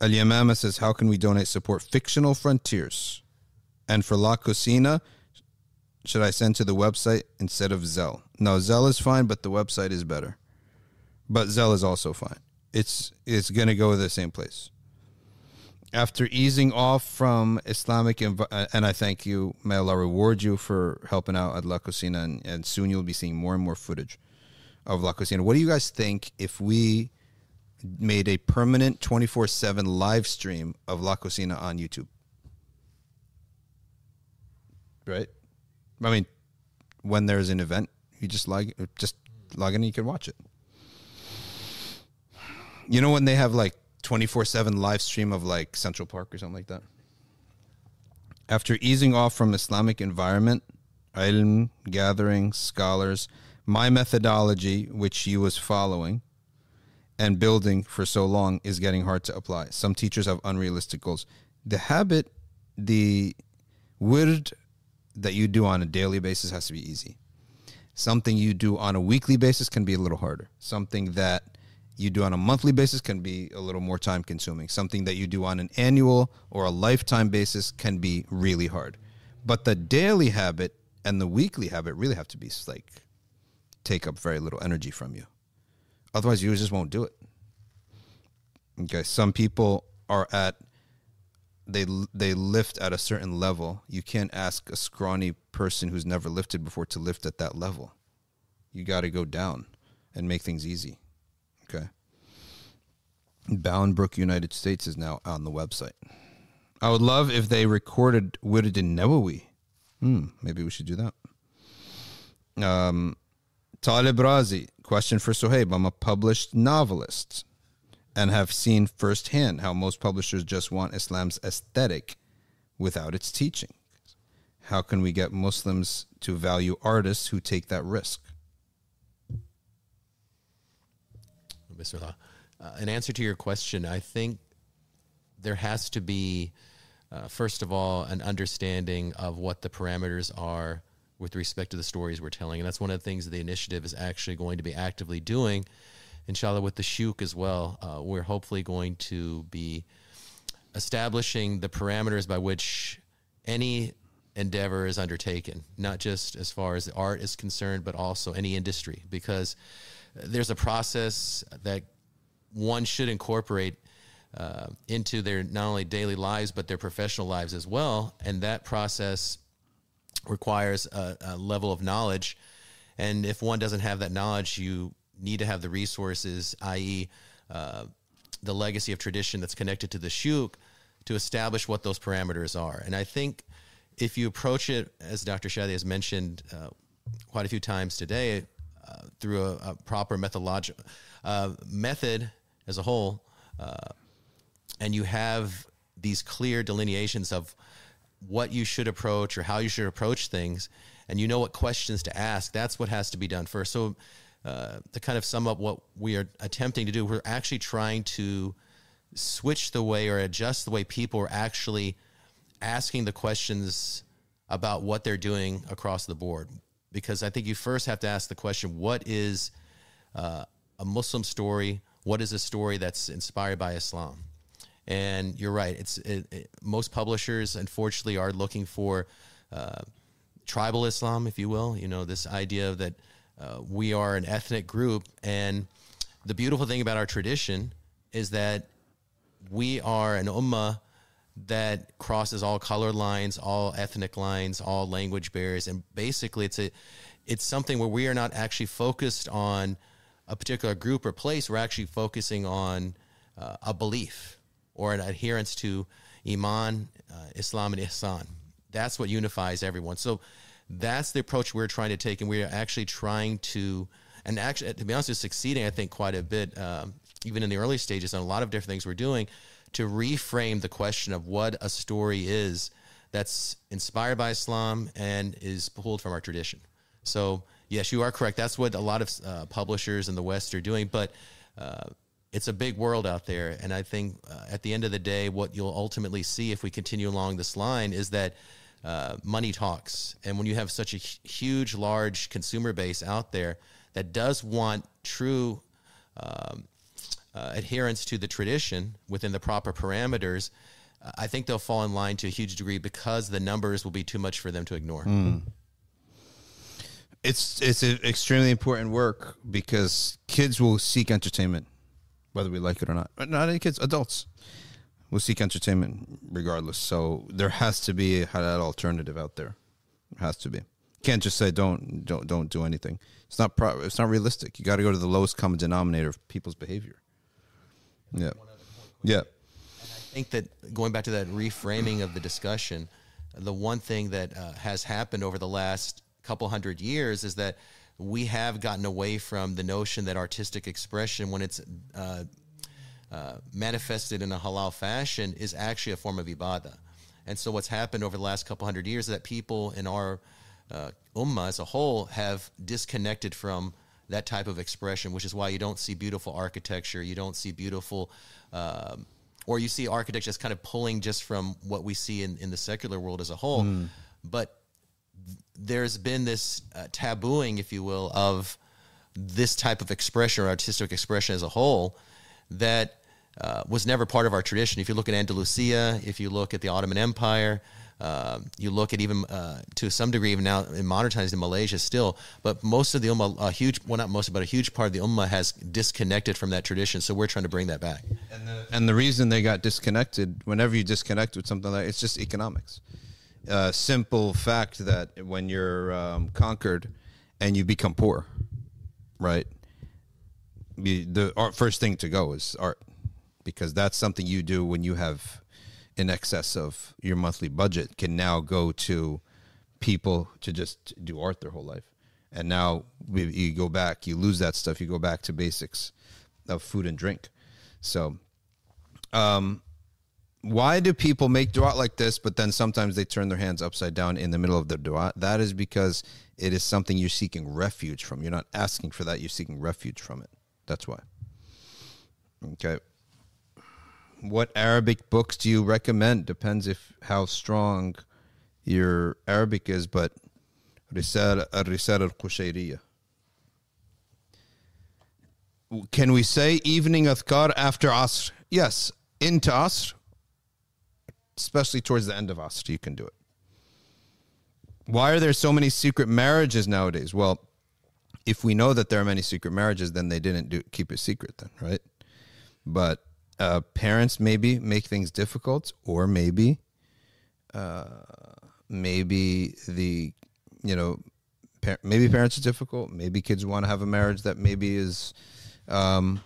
Al Yamama says, How can we donate support fictional frontiers? And for La Cocina, should I send to the website instead of Zelle? No, Zelle is fine, but the website is better. But Zelle is also fine. It's it's gonna go to the same place. After easing off from Islamic, uh, and I thank you, may Allah reward you for helping out at La Cocina, and, and soon you'll be seeing more and more footage of La Cocina. What do you guys think if we made a permanent 24 7 live stream of La Cocina on YouTube? Right? I mean, when there's an event, you just log just log in and you can watch it. You know when they have like 24/7 live stream of like Central Park or something like that? After easing off from Islamic environment, ilm gathering, scholars, my methodology which he was following and building for so long is getting hard to apply. Some teachers have unrealistic goals. The habit, the wird that you do on a daily basis has to be easy. Something you do on a weekly basis can be a little harder. Something that you do on a monthly basis can be a little more time consuming. Something that you do on an annual or a lifetime basis can be really hard. But the daily habit and the weekly habit really have to be like take up very little energy from you. Otherwise, you just won't do it. Okay, some people are at they they lift at a certain level. You can't ask a scrawny person who's never lifted before to lift at that level. You got to go down and make things easy. Okay. Bound Brook United States is now on the website. I would love if they recorded Wird in Nawawi. Hmm, maybe we should do that. Um, Talib Razi, question for Sohaib. I'm a published novelist and have seen firsthand how most publishers just want Islam's aesthetic without its teaching. How can we get Muslims to value artists who take that risk? Uh, in answer to your question, I think there has to be, uh, first of all, an understanding of what the parameters are with respect to the stories we're telling. And that's one of the things that the initiative is actually going to be actively doing. Inshallah, with the Shuk as well, uh, we're hopefully going to be establishing the parameters by which any endeavor is undertaken, not just as far as the art is concerned, but also any industry, because there's a process that one should incorporate uh, into their not only daily lives but their professional lives as well, and that process requires a, a level of knowledge. And if one doesn't have that knowledge, you need to have the resources, i.e., uh, the legacy of tradition that's connected to the shuk, to establish what those parameters are. And I think if you approach it, as Dr. Shadi has mentioned uh, quite a few times today, uh, through a, a proper methodological uh, method as a whole, uh, and you have these clear delineations of what you should approach or how you should approach things, and you know what questions to ask. That's what has to be done first. So, uh, to kind of sum up what we are attempting to do, we're actually trying to switch the way or adjust the way people are actually asking the questions about what they're doing across the board. Because I think you first have to ask the question what is uh, a Muslim story? what is a story that's inspired by Islam? And you're right. It's it, it, most publishers, unfortunately, are looking for uh, tribal Islam, if you will. You know, this idea that uh, we are an ethnic group, and the beautiful thing about our tradition is that we are an ummah that crosses all color lines, all ethnic lines, all language barriers, and basically, it's a it's something where we are not actually focused on a particular group or place. We're actually focusing on uh, a belief or an adherence to Iman, uh, Islam, and Ihsan. That's what unifies everyone. So that's the approach we're trying to take, and we're actually trying to, and actually, to be honest, is succeeding. I think quite a bit, um, even in the early stages, on a lot of different things we're doing to reframe the question of what a story is that's inspired by Islam and is pulled from our tradition. So yes, you are correct. That's what a lot of uh, publishers in the West are doing, but. Uh, it's a big world out there, and I think uh, at the end of the day, what you'll ultimately see if we continue along this line is that uh, money talks. And when you have such a huge, large consumer base out there that does want true um, uh, adherence to the tradition within the proper parameters, I think they'll fall in line to a huge degree because the numbers will be too much for them to ignore. It's it's an extremely important work because kids will seek entertainment, whether we like it or not. Not any kids, adults will seek entertainment regardless. So there has to be a halal alternative out there. There has to be. Can't just say don't don't don't do anything. It's not pro- it's not realistic. You got to go to the lowest common denominator of people's behavior. Yeah. Yeah. And I think that going back to that reframing of the discussion, the one thing that uh, has happened over the last couple hundred years is that we have gotten away from the notion that artistic expression, when it's uh, uh, manifested in a halal fashion, is actually a form of ibadah. And so, what's happened over the last couple hundred years is that people in our uh, ummah as a whole have disconnected from that type of expression, which is why you don't see beautiful architecture, you don't see beautiful, um, or you see architecture that's kind of pulling just from what we see in, in the secular world as a whole. But there's been this uh, tabooing, if you will, of this type of expression or artistic expression as a whole that uh, was never part of our tradition. If you look at Andalusia, if you look at the Ottoman Empire, um, you look at even uh, to some degree even now in modern times in Malaysia still, but most of the ummah, a huge, well not most, but a huge part of the ummah has disconnected from that tradition. So we're trying to bring that back. And the, and the reason they got disconnected, whenever you disconnect with something like it's just economics. Uh, simple fact that when you're um, conquered and you become poor, right? The art, first thing to go is art because that's something you do when you have in excess of your monthly budget can now go to people to just do art their whole life. And now you go back, you lose that stuff, you go back to basics of food and drink. So, um, why do people make dua like this, but then sometimes they turn their hands upside down in the middle of their dua? That is because it is something you're seeking refuge from. You're not asking for that, you're seeking refuge from it. That's why. Okay. What Arabic books do you recommend? Depends if how strong your Arabic is, but Risala Risala al-Qushayriya. Can we say evening adhkar after Asr? Yes, into Asr, especially towards the end of Asr, you can do it. Why are there so many secret marriages nowadays? Well, if we know that there are many secret marriages, then they didn't do keep it secret, then, right? But uh, parents maybe make things difficult, or maybe, uh, maybe the, you know, par- maybe parents are difficult. Maybe kids want to have a marriage that maybe is um,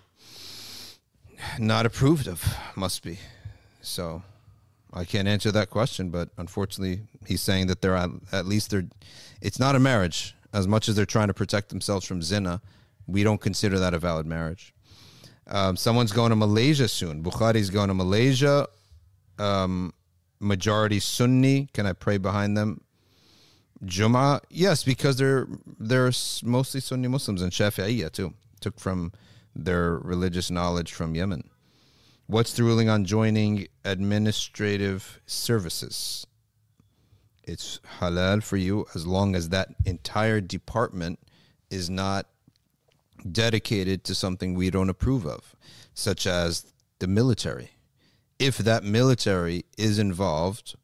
not approved of. Must be. So I can't answer that question, but unfortunately, he's saying that they're at, at least they're. It's not a marriage as much as they're trying to protect themselves from zina. We don't consider that a valid marriage. Um, someone's going to Malaysia soon. Bukhari's going to Malaysia. Um, majority Sunni. Can I pray behind them? Jum'ah, yes, because they're they're mostly Sunni Muslims and Shafi'iyya too. Took from their religious knowledge from Yemen. What's the ruling on joining administrative services? It's halal for you as long as that entire department is not dedicated to something we don't approve of, such as the military. If that military is involved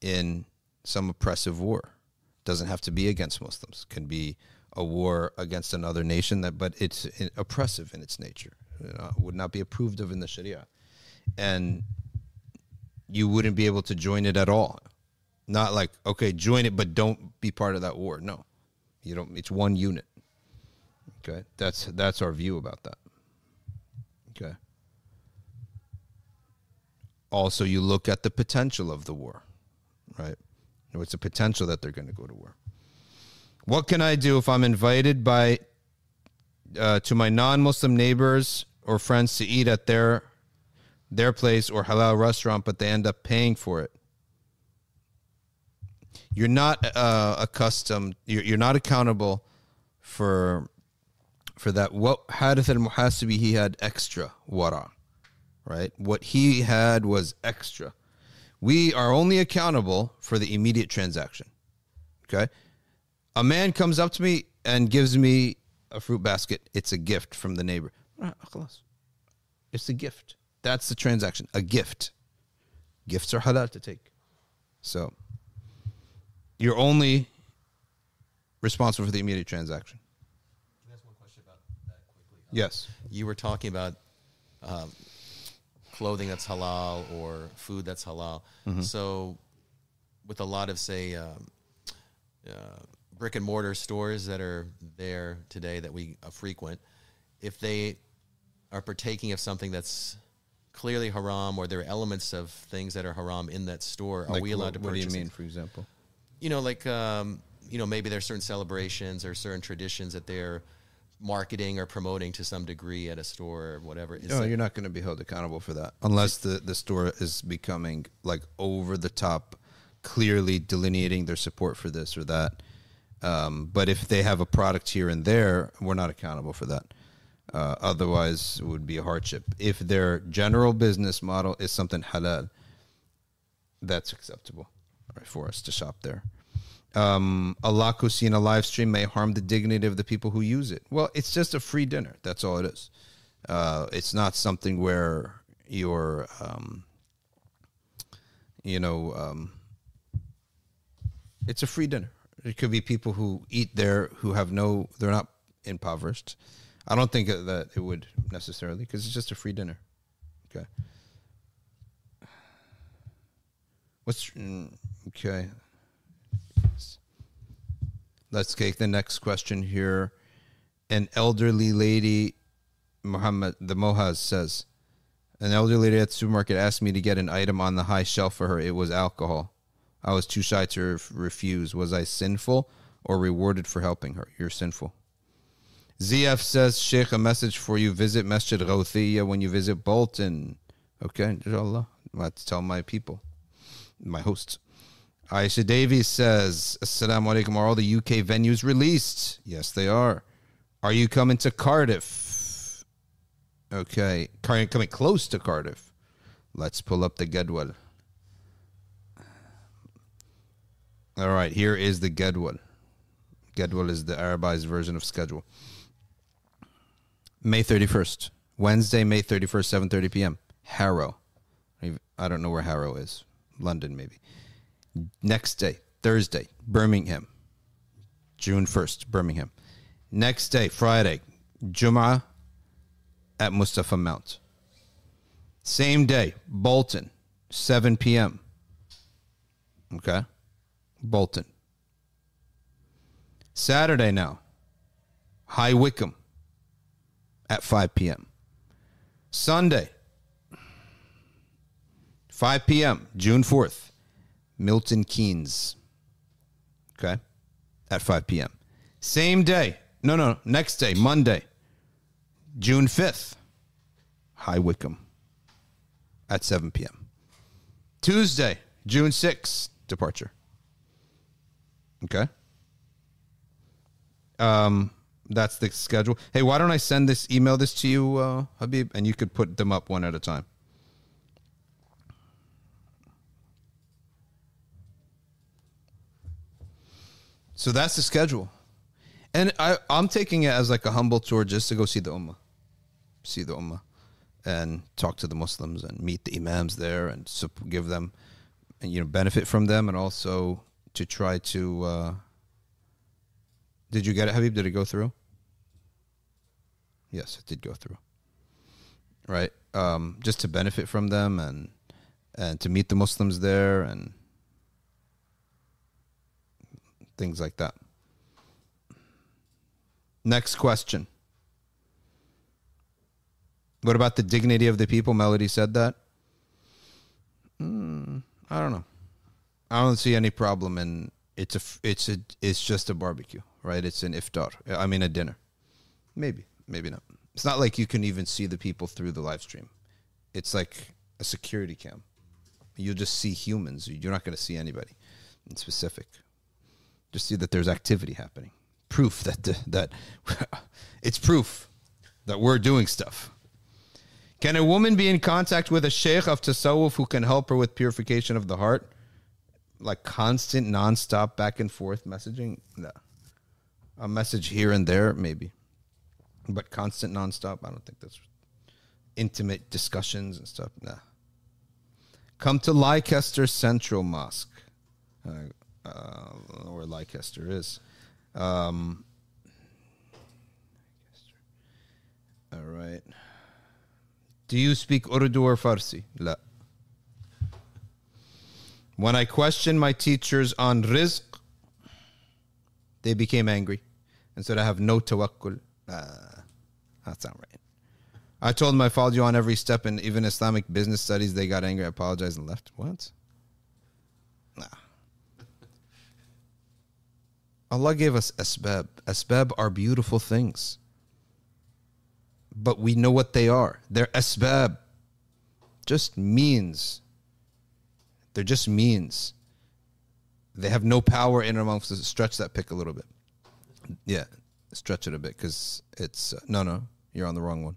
in some oppressive war, doesn't have to be against Muslims, can be a war against another nation that, but it's oppressive in its nature, you know, would not be approved of in the Sharia, and you wouldn't be able to join it at all. Not like okay, join it, but don't be part of that war. No, you don't. It's one unit. Okay, that's that's our view about that. Okay. Also, you look at the potential of the war, right? What's the potential that they're going to go to war? What can I do if I'm invited by uh, to my non-Muslim neighbors or friends to eat at their their place or halal restaurant, but they end up paying for it? you're not uh, accustomed you're, you're not accountable for for that. What Harith al-Muhasibi he had extra wara right? What he had was extra. We are only accountable for the immediate transaction okay? A man comes up to me and gives me a fruit basket. It's a gift from the neighbor. It's a gift. That's the transaction a gift. Gifts are halal to take. So you're only responsible for the immediate transaction. Can I ask one question about that quickly? Yes. You were talking about um, clothing that's halal or food that's halal. So, with a lot of say um, uh, brick and mortar stores that are there today that we uh, frequent, if they are partaking of something that's clearly haram or there are elements of things that are haram in that store, are Like, we allowed what, to what do purchase? you it? mean, for example? You know, like um, you know, maybe there's certain celebrations or certain traditions that they're marketing or promoting to some degree at a store or whatever. Is No, it- you're not going to be held accountable for that unless the, the store is becoming like over the top, clearly delineating their support for this or that. Um, but if they have a product here and there, we're not accountable for that. Uh, otherwise, it would be a hardship. If their general business model is something halal, that's acceptable right, for us to shop there. Um, Allah Kusina live stream may harm the dignity of the people who use it. Well, it's just a free dinner. That's all it is. Uh, it's not something where you're, um, you know, um, it's a free dinner. It could be people who eat there who have no, they're not impoverished. I don't think that it would necessarily because it's just a free dinner. Okay. What's mm, okay? Let's take the next question here. An elderly lady, Muhammad the Mohaz says, an elderly lady at the supermarket asked me to get an item on the high shelf for her. It was alcohol. I was too shy to ref- refuse. Was I sinful or rewarded for helping her? You're sinful. ZF says, Sheikh, a message for you. Visit Masjid Ghawthiyya when you visit Bolton. Okay, inshallah. To tell my people, my hosts. Aisha Davies says, Assalamu alaikum. Are all the UK venues released? Yes, they are. Are you coming to Cardiff? Okay. Coming close to Cardiff. Let's pull up the jadwal. All right, here is the jadwal. Jadwal is the Arabized version of schedule. May 31st. Wednesday, May 31st, 7.30 p.m. Harrow. I don't know where Harrow is. London, maybe. Next day, Thursday, Birmingham. June 1st, Birmingham. Next day, Friday, Jum'ah at Mustafa Mount. Same day, Bolton, 7 p.m. Okay? Bolton. Saturday now, High Wycombe at 5 p.m. Sunday, 5 p.m., June 4th, Milton Keynes. Okay? At 5 p.m. Same day. No, no, next day, Monday, June 5th, High Wycombe at 7 p.m. Tuesday, June 6th, departure. Okay? Um, that's the schedule. Hey, why don't I send this, email this to you, uh, Habib, and you could put them up one at a time. So that's the schedule. And I, I'm taking it as like a humble tour just to go see the Ummah, see the Ummah, and talk to the Muslims and meet the Imams there and give them, and you know, benefit from them, and also to try to. Uh, did you get it, Habib? Did it go through? Yes, it did go through. Right, um, just to benefit from them and and to meet the Muslims there and things like that. Next question. What about the dignity of the people? Melody said that. Hmm, I don't know. I don't see any problem in it's a it's a it's just a barbecue, right? It's an iftar. I mean a dinner. Maybe, maybe not. It's not like you can even see the people through the live stream. It's like a security cam. You'll just see humans. You're not going to see anybody in specific. Just see that there's activity happening. Proof that that (laughs) it's proof that we're doing stuff. Can a woman be in contact with a sheikh of tasawwuf who can help her with purification of the heart? Like constant, nonstop back and forth messaging? No. A message here and there, maybe. But constant, nonstop, I don't think that's intimate discussions and stuff. Nah. Come to Leicester Central Mosque. Uh, uh, where Leicester is. Um, all right. Do you speak Urdu or Farsi? La. When I questioned my teachers on rizq, they became angry and said I have no tawakkul. Uh, that's not right. I told them I followed you on every step, and even Islamic business studies, they got angry, I apologized, and left. What? Allah gave us asbab. Asbab are beautiful things. But we know what they are. They're asbab. Just means. They're just means. They have no power in amongst us. Stretch that pick a little bit. Yeah, stretch it a bit because it's uh, no, no. You're on the wrong one.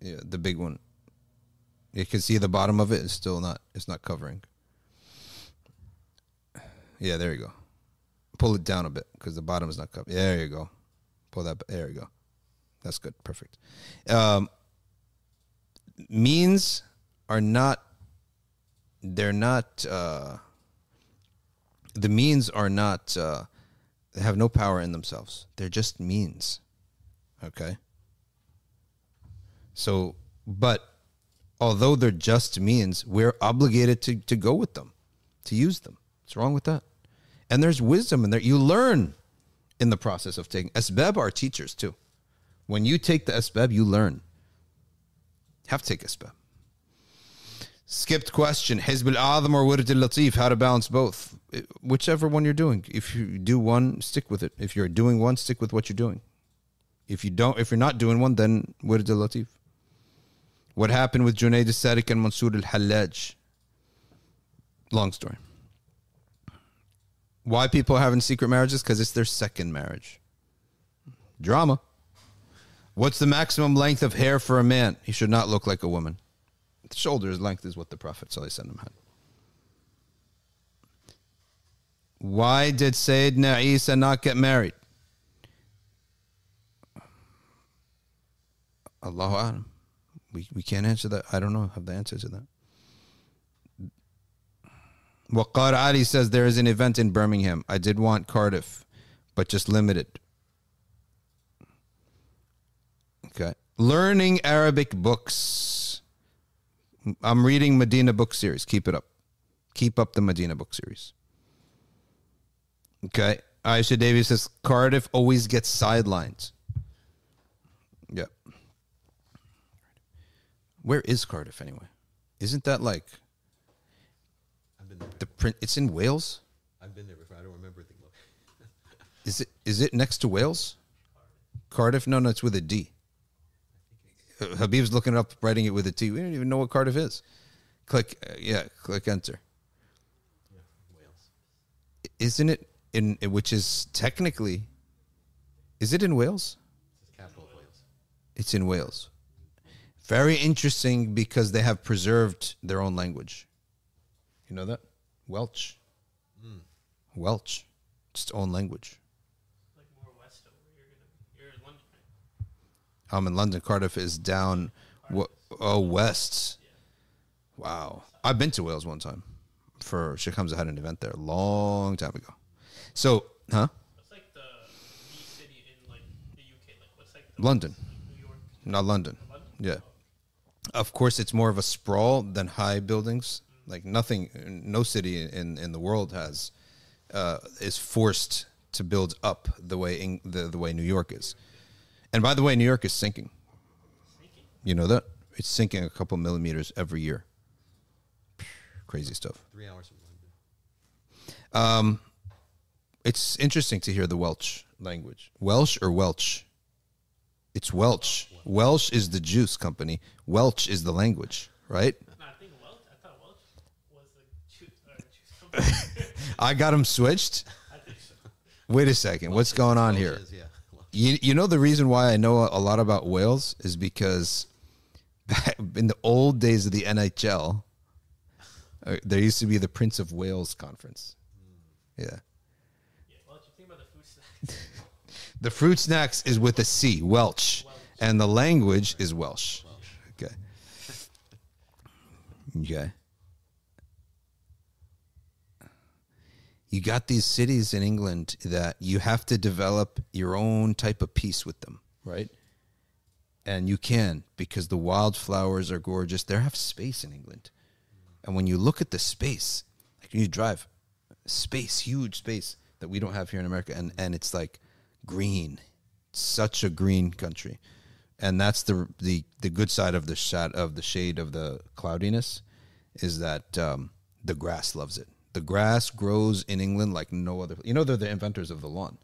Yeah, the big one. You can see the bottom of it is still not. It's not covering. Yeah, there you go. Pull it down a bit because the bottom is not covered. There you go. Pull that. There you go. That's good. Perfect. Um, means are not. They're not. Uh, the means are not. Uh, they have no power in themselves. They're just means. Okay. So, but although they're just means, we're obligated to, to go with them, to use them. What's wrong with that? And there's wisdom in there. You learn in the process of taking. Asbab are teachers too. When you take the asbab, you learn. Have to take asbab. Skipped question: Hizb al-Azam or Wird al-Latif? How to balance both? Eh, whichever one you're doing. If you do one, stick with it. If you're doing one, stick with what you're doing. If you don't, if you're not doing one, then Wird al-Latif. What happened with Junaid al-Sadiq and Mansour al-Hallaj? Long story. Why people are having secret marriages? Because it's their second marriage. Drama. What's the maximum length of hair for a man? He should not look like a woman. The shoulder's length is what the Prophet ﷺ had. Why did Sayyidina Isa not get married? Allahu. We, we can't answer that. I don't know. Have the answer to that. Waqar Ali says there is an event in Birmingham. I did want Cardiff, but just limited. Okay. Learning Arabic books. I'm reading Medina book series. Keep it up. Keep up the Medina book series. Okay. Aisha Davies says Cardiff always gets sidelined. Yeah. Where is Cardiff anyway? Isn't that like been there. the print? It's in Wales. I've been there before. I don't remember the. (laughs) Is it is it next to Wales? Cardiff? No, no, it's with a D. Habib's looking it up, writing it with a T. We don't even know what Cardiff is. Click, uh, yeah, click enter. Wales. Isn't it in which is technically? Is it in Wales? It's capital of Wales. It's in Wales. Very interesting because they have preserved their own language. You know that Welch. Mm. Welch. It's its own language. Like more west over here. You're in London. I'm in London. Cardiff is down oh, west. Yeah. Wow. I've been to Wales one time for She Comes. I had an event there a long time ago. So, huh? What's like the, city in like the UK? Like what's like London. Like New York? Not London. London? Yeah. Oh. Of course, it's more of a sprawl than high buildings like nothing, no city in in the world has uh, is forced to build up the way in, the the way New York is. And by the way, New York is sinking. You know that it's sinking a couple millimeters every year. Crazy stuff. Three hours from London. Um, it's interesting to hear the Welsh language. Welsh or Welch? It's Welsh. Welsh is the juice company. Welch is the language, right? No, I think Welch. I thought Welch was the juice. Uh, juice company. I got them switched. I think so. Wait a second. What's going on here? yeah. You, you know the reason why I know a lot about Wales is because back in the old days of the NHL, uh, there used to be the Prince of Wales conference. Yeah. Yeah, Welch. You think about the food snacks? (laughs) The fruit snacks is with a C, Welsh, and the language is Welsh. Okay. Okay. You got these cities in England that you have to develop your own type of peace with them, right? And you can because the wildflowers are gorgeous. They have space in England. And when you look at the space, like you drive, space, huge space that we don't have here in America, and and it's like green, such a green country, and that's the the the good side of the shot of the shade of the cloudiness, is that um, the grass loves it. The grass grows in England like no other. You know, they're the inventors of the lawn.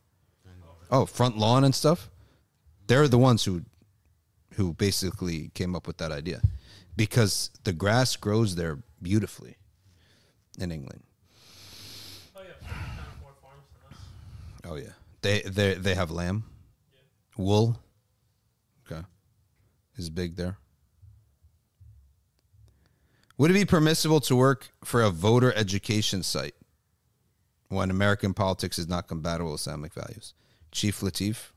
Oh, front lawn and stuff. They're the ones who who basically came up with that idea because the grass grows there beautifully in England. Oh yeah, kind of more farms than us. Oh yeah, they they they have lamb, wool. Okay, is big there. Would it be permissible to work for a voter education site when American politics is not compatible with Islamic values? Chief Latif,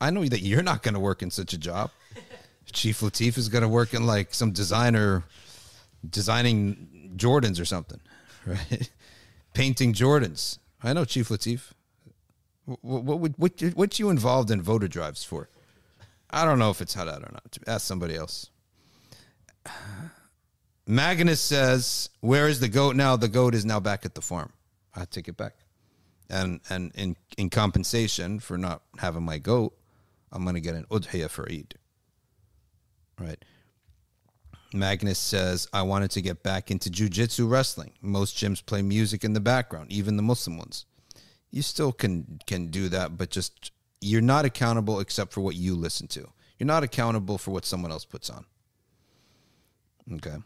I know that you're not going to work in such a job. Chief Latif is going to work in like some designer designing Jordans or something, (laughs) right? Painting Jordans. I know Chief Latif. What what what what you involved in voter drives for? I don't know if it's halal or not. Ask somebody else. Magnus says, "Where is the goat now? The goat is now back at the farm. I take it back, and and in in compensation for not having my goat, I'm gonna get an udhiyah for Eid. Right." Magnus says, I wanted to get back into jujitsu wrestling. Most gyms play music in the background, even the Muslim ones. You still can can do that, but just you're not accountable except for what you listen to. You're not accountable for what someone else puts on. Okay.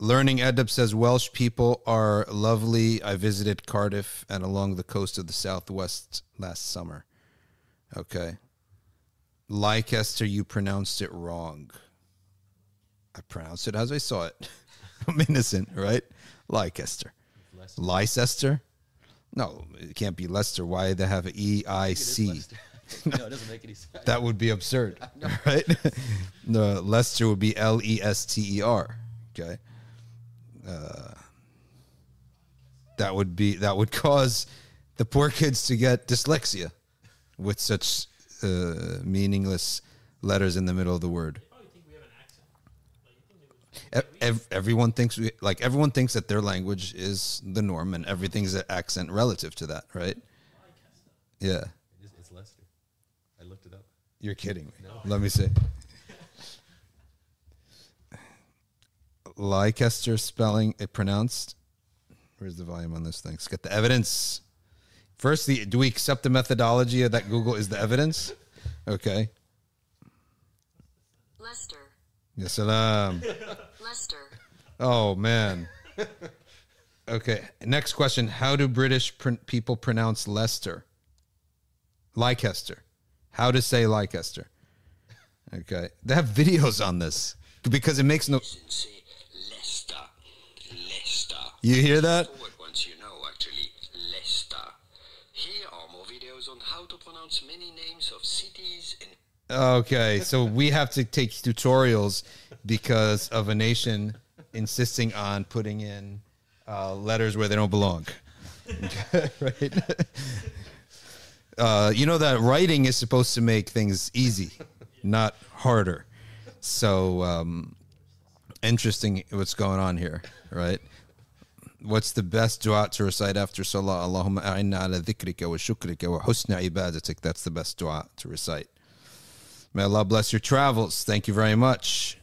Learning Edip says Welsh people are lovely. I visited Cardiff and along the coast of the southwest last summer. Okay. Leicester, you pronounced it wrong. I pronounced it as I saw it. (laughs) I'm innocent, right? Leicester. Leicester? No, it can't be Leicester. Why they have an E I C? (laughs) no, it doesn't make any sense. That would be absurd, (laughs) right? the Lester would be L E S T E R. Okay, uh, that would be that would cause the poor kids to get dyslexia with such uh, meaningless letters in the middle of the word. They probably think we have an accent. Like you think they would. Ev- ev- everyone thinks we like everyone thinks that their language is the norm and everything's an accent relative to that, right? Yeah. It is, it's Lester. I looked it up. You're kidding me. Let me see. Leicester spelling it pronounced. Where's the volume on this thing? Let's get the evidence. First, the, do we accept the methodology of that Google is the evidence? Okay. Lester, Yes, salam. Lester, Oh man. Okay. Next question: How do British pr- people pronounce Leicester? Leicester. How to say Leicester? Okay. They have videos on this because it makes no. You hear that? Once you know, actually, Leicester. Here are more videos on how to pronounce many names of cities in. Okay, so we have to take tutorials because of a nation insisting on putting in uh, letters where they don't belong. (laughs) right? Uh, you know that writing is supposed to make things easy, not harder. So um, interesting what's going on here, right? What's the best dua to recite after salah? Allahumma a'inna ala dhikrika wa shukrika wa husna ibadatik. That's the best dua to recite. May Allah bless your travels. Thank you very much.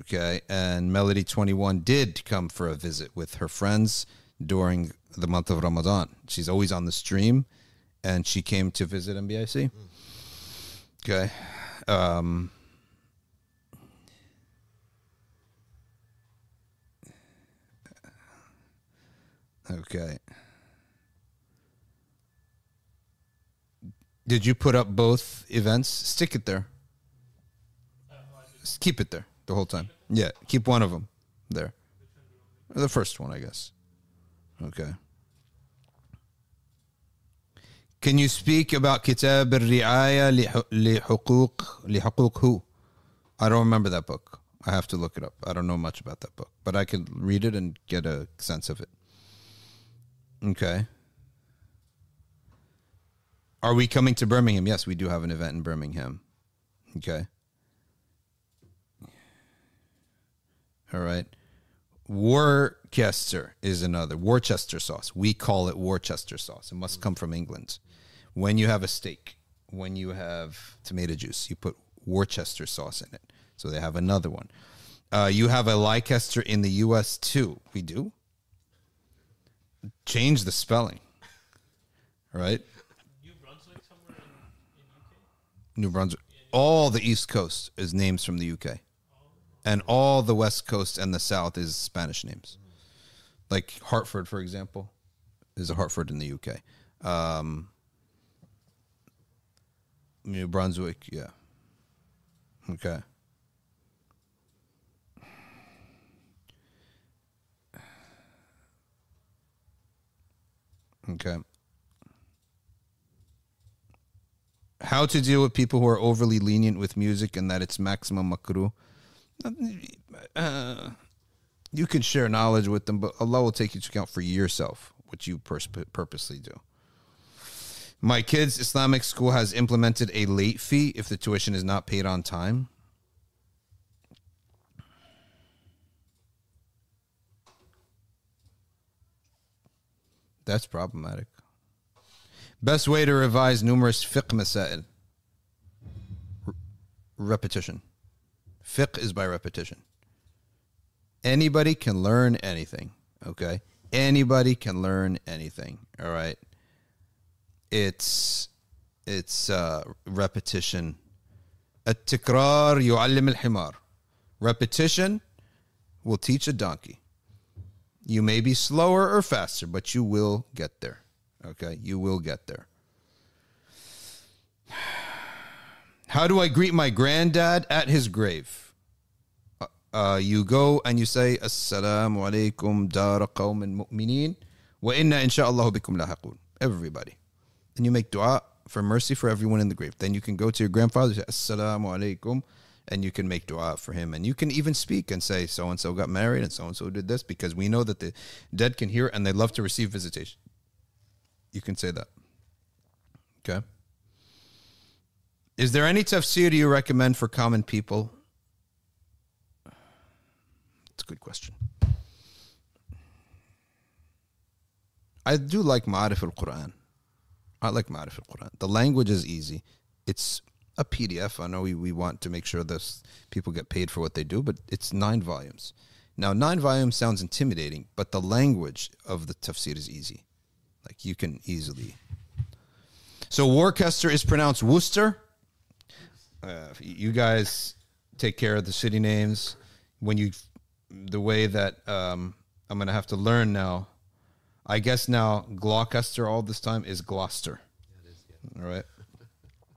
Okay. And Melody 21 did come for a visit with her friends during the month of Ramadan. She's always on the stream and she came to visit MBIC. Okay. Um, Okay. Did you put up both events? Stick it there. Just keep it there the whole time. Yeah, keep one of them there. The first one, I guess. Okay. Can you speak about Kitab al-Ri'aya li-Huquq who? I don't remember that book. I have to look it up. I don't know much about that book, but I can read it and get a sense of it. Okay. Are we coming to Birmingham? Yes, we do have an event in Birmingham. Okay. All right. Worcester is another. Worcester sauce. We call it Worcester sauce. It must come from England. When you have a steak, when you have tomato juice, you put Worcester sauce in it. So they have another one. Uh, you have a Leicester in the U.S. too. We do. Change the spelling. Right. New Brunswick somewhere in, in UK. New Brunswick. All the East Coast is names from the UK. And all the West Coast and the South is Spanish names. Like Hartford, for example, is a Hartford in the UK. Um, New Brunswick, yeah. Okay. Okay. how to deal with people who are overly lenient with music and that it's maximum makruh. Uh, you can share knowledge with them, but Allah will take you to account for yourself, what you pers- purposely do. My kid's Islamic school has implemented a late fee if the tuition is not paid on time. That's problematic. Best way to revise numerous fiqh masail. R- repetition. Fiqh is by repetition. Anybody can learn anything, okay? Anybody can learn anything, all right? It's it's uh, repetition. التكرار يعلم الحمار. Repetition will teach a donkey. You may be slower or faster, but you will get there. Okay, you will get there. How do I greet my granddad at his grave? Uh, uh, you go and you say, Assalamu alaikum dara qawmin mu'mineen wa inna insha'Allah bikum lahiqun. Everybody. And you make dua for mercy for everyone in the grave. Then you can go to your grandfather, say, Assalamu alaikum, and you can make dua for him. And you can even speak and say, so and so got married and so and so did this because we know that the dead can hear and they love to receive visitation. You can say that. Okay. Is there any tafsir you recommend for common people? It's a good question. I do like Ma'arif al Quran. I like Ma'arif al Quran. The language is easy. It's a PDF. I know we, we want to make sure that people get paid for what they do, but it's nine volumes. Now, nine volumes sounds intimidating, but the language of the tafsir is easy. Like you can easily. So Worcester is pronounced Worcester. Uh, you guys take care of the city names. When you, the way that um, I'm gonna have to learn now. I guess now Gloucester all this time is Gloucester. All right.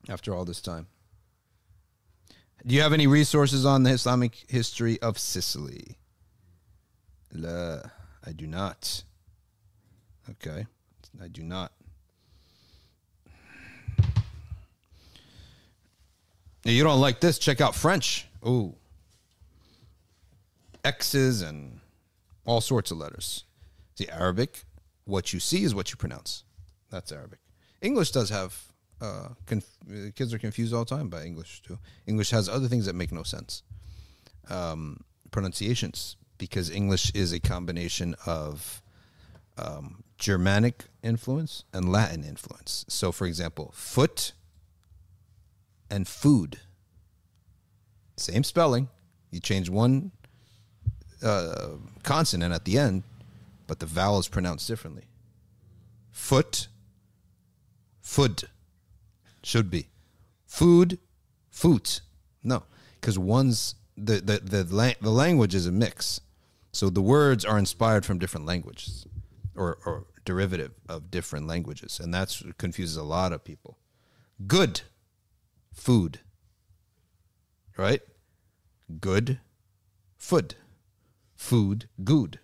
After all this time. Do you have any resources on the Islamic history of Sicily? La, I do not. Okay. I do not. You don't like this? Check out French. Ooh. X's and all sorts of letters. See, Arabic, what you see is what you pronounce. That's Arabic. English does have, uh, conf- uh, kids are confused all the time by English too. English has other things that make no sense. Um, pronunciations, because English is a combination of um, Germanic influence and Latin influence. So, for example, foot and food. Same spelling. You change one uh, consonant at the end, but the vowel is pronounced differently. Foot, foot, should be. Food, foot. No, because one's the the the, la- the language is a mix, so the words are inspired from different languages, or or derivative of different languages, and that's confuses a lot of people. Good, food. Right, good, food food good.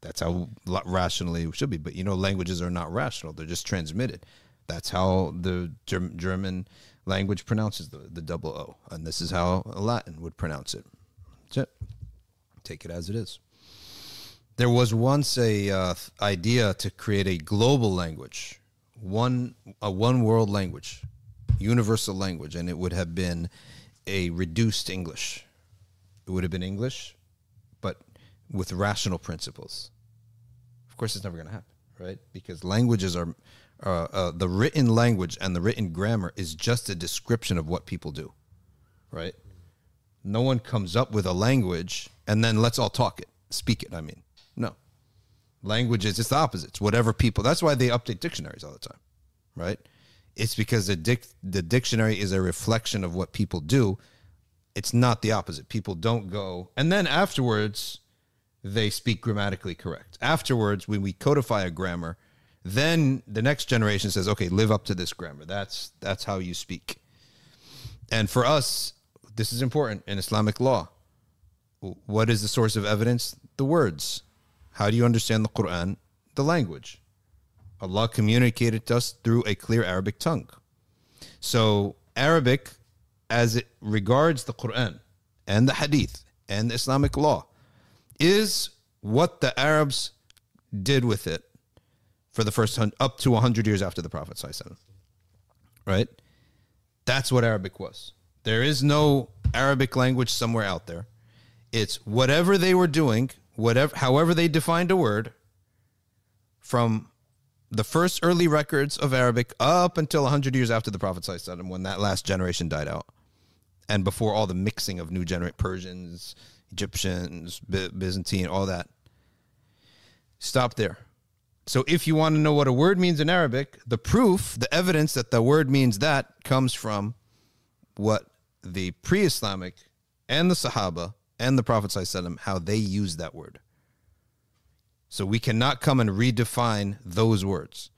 That's how rationally it should be. But you know, languages are not rational; they're just transmitted. That's how the Germ- German language pronounces the, the double O, and this is how Latin would pronounce it. That's it. Take it as it is. There was once a uh, idea to create a global language, one a one world language, universal language, and it would have been a reduced English. It would have been English, but with rational principles. Of course, it's never going to happen, right? Because languages are uh, uh, the written language and the written grammar is just a description of what people do, right? No one comes up with a language and then let's all talk it, speak it. I mean, no. Language is it's the opposite. It's whatever people. That's why they update dictionaries all the time, right? It's because the dic- the dictionary is a reflection of what people do. It's not the opposite. People don't go and then afterwards they speak grammatically correct. Afterwards, when we codify a grammar, then the next generation says, "Okay, live up to this grammar. That's that's how you speak." And for us, this is important in Islamic law. What is the source of evidence? The words. How do you understand the Quran? The language. Allah communicated to us through a clear Arabic tongue. So, Arabic, as it regards the Quran and the Hadith and the Islamic law, is what the Arabs did with it for the first hun- up to 100 years after the Prophet. ﷺ. Right? That's what Arabic was. There is no Arabic language somewhere out there. It's whatever they were doing, whatever, however they defined a word, from the first early records of Arabic up until 100 years after the Prophet when that last generation died out, and before all the mixing of new generation Persians, Egyptians, By- Byzantine, all that. Stop there. So, if you want to know what a word means in Arabic, the proof, the evidence that the word means that comes from what the pre Islamic and the Sahaba and the Prophet ﷺ, how they use that word. So, we cannot come and redefine those words.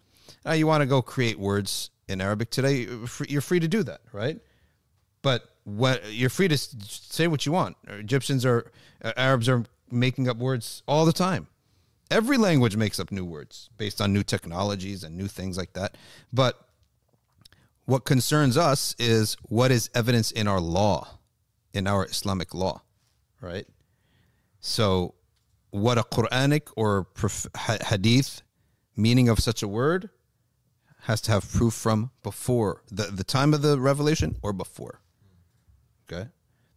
Now, you want to go create words in Arabic today, you're free to do that, right? but what you're free to say what you want. Egyptians are uh, Arabs are making up words all the time. Every language makes up new words based on new technologies and new things like that. But what concerns us is what is evidence in our law, in our Islamic law, right? So, what a Quranic or hadith meaning of such a word has to have proof from before the, the time of the revelation or before. Okay.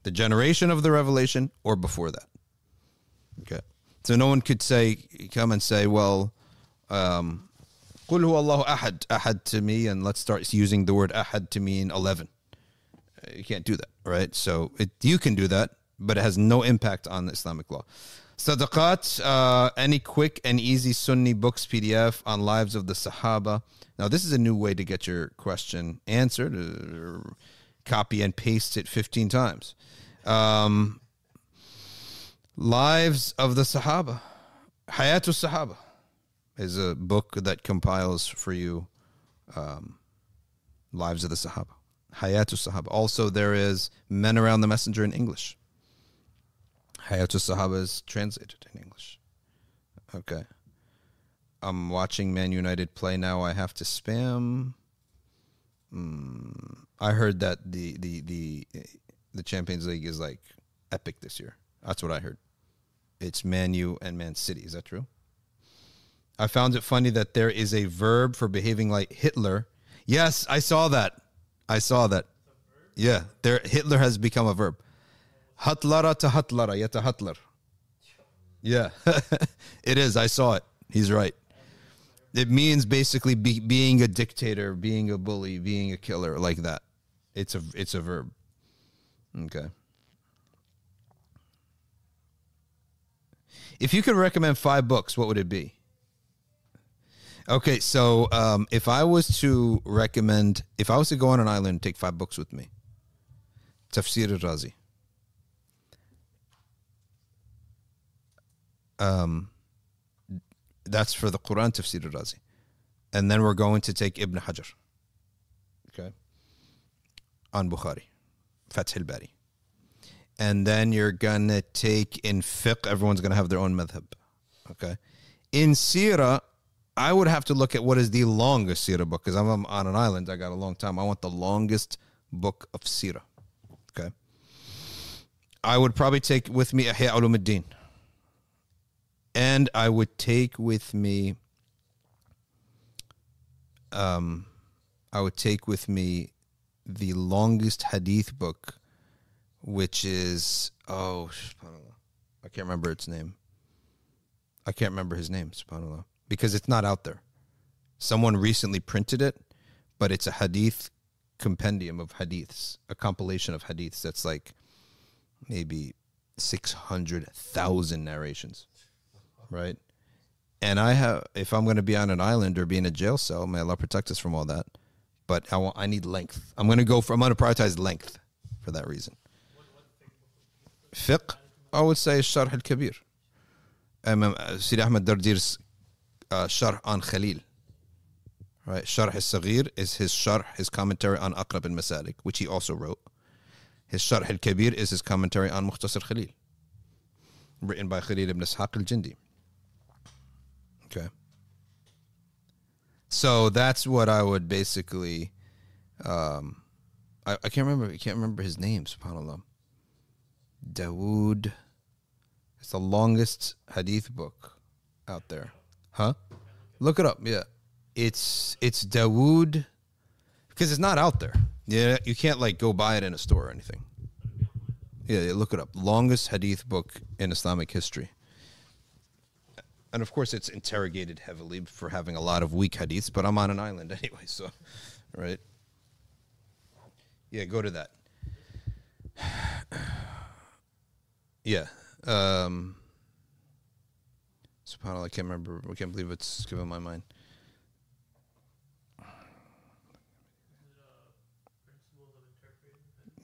The generation of the revelation or before that. Okay. So no one could say, come and say, well, um, قُلْ هُوَ اللَّهُ أَحَدْ أحد to me, and let's start using the word ahad to mean 11. Uh, You can't do that, right? So it, you can do that, but it has no impact on Islamic law. Sadaqat, uh, any quick and easy Sunni books PDF on lives of the Sahaba. Now, this is a new way to get your question answered. Uh, copy and paste it 15 times. Um, lives of the Sahaba. Hayatul Sahaba is a book that compiles for you um, lives of the Sahaba. Hayatul Sahaba. Also, there is Men Around the Messenger in English. Hayatul Sahaba is translated in English. Okay. I'm watching Man United play now. I have to spam. mm, I heard that the the the the Champions League is like epic this year. That's what I heard. It's Man U and Man City. Is that true? I found it funny that there is a verb for behaving like Hitler. Yes, I saw that. I saw that. Yeah, there Hitler has become a verb. Hatlara to Hatlara, yata Hitler. Yeah, (laughs) it is. I saw it. He's right. It means basically be, being a dictator, being a bully, being a killer, like that. It's a it's a verb. Okay. If you could recommend five books, what would it be? Okay, so um, if I was to recommend, if I was to go on an island and take five books with me, Tafsir al-Razi. Um, that's for the Quran Tafsir al-Razi. And then we're going to take Ibn Hajar. Okay. On Bukhari. Fath al-Bari. And then you're to take in fiqh, everyone's to have their own madhab. Okay. In Sirah, I would have to look at what is the longest Sirah book because I'm on an island. I got a long time. I want the longest book of Sirah. Okay. I would probably take with me Ihya Ulumuddin. And I would take with me um I would take with me the longest hadith book which is oh. I can't remember its name. I can't remember his name, subhanallah, because it's not out there. Someone recently printed it, but it's a hadith compendium of hadiths, a compilation of hadiths that's like maybe 600,000 narrations, right? And I have, if I'm going to be on an island or be in a jail cell, may Allah protect us from all that. But I want, I need length. I'm going to go for, I'm going to prioritize length for that reason. Fiqh, I would say Sharh al-Kabir. Um, Sidi Ahmed Dardir's uh, Sharh on Khalil. Right, Sharh al-Saghir is his Sharh, his commentary on Aqrab al-Masalik, which he also wrote. His Sharh al-Kabir is his commentary on Mukhtasar Khalil, written by Khalil ibn Ishaq al-Jindi. Okay. So that's what I would basically. Um, I, I can't remember. I can't remember his name. Subhanallah. Dawood. It's the longest hadith book out there. Huh? Look it up. Yeah. It's it's Dawood because it's not out there. Yeah, you can't like go buy it in a store or anything. Yeah, yeah, look it up. Longest hadith book in Islamic history. And of course, it's interrogated heavily for having a lot of weak hadiths, but I'm on an island (laughs) anyway, so, right? Yeah, go to that. (sighs) (sighs) (sighs) Yeah. Um, SubhanAllah, I can't remember. I can't believe it's skipping my mind.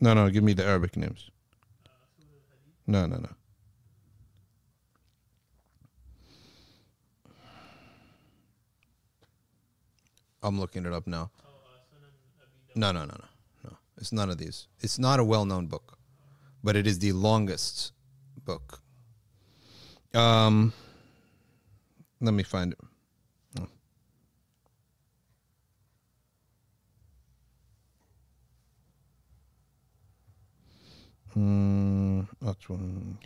No, no, give me the Arabic names. No, no, no. I'm looking it up now. No, no, no, no, no. It's none of these. It's not a well-known book, but it is the longest book. Um, let me find it. Oh. That's one.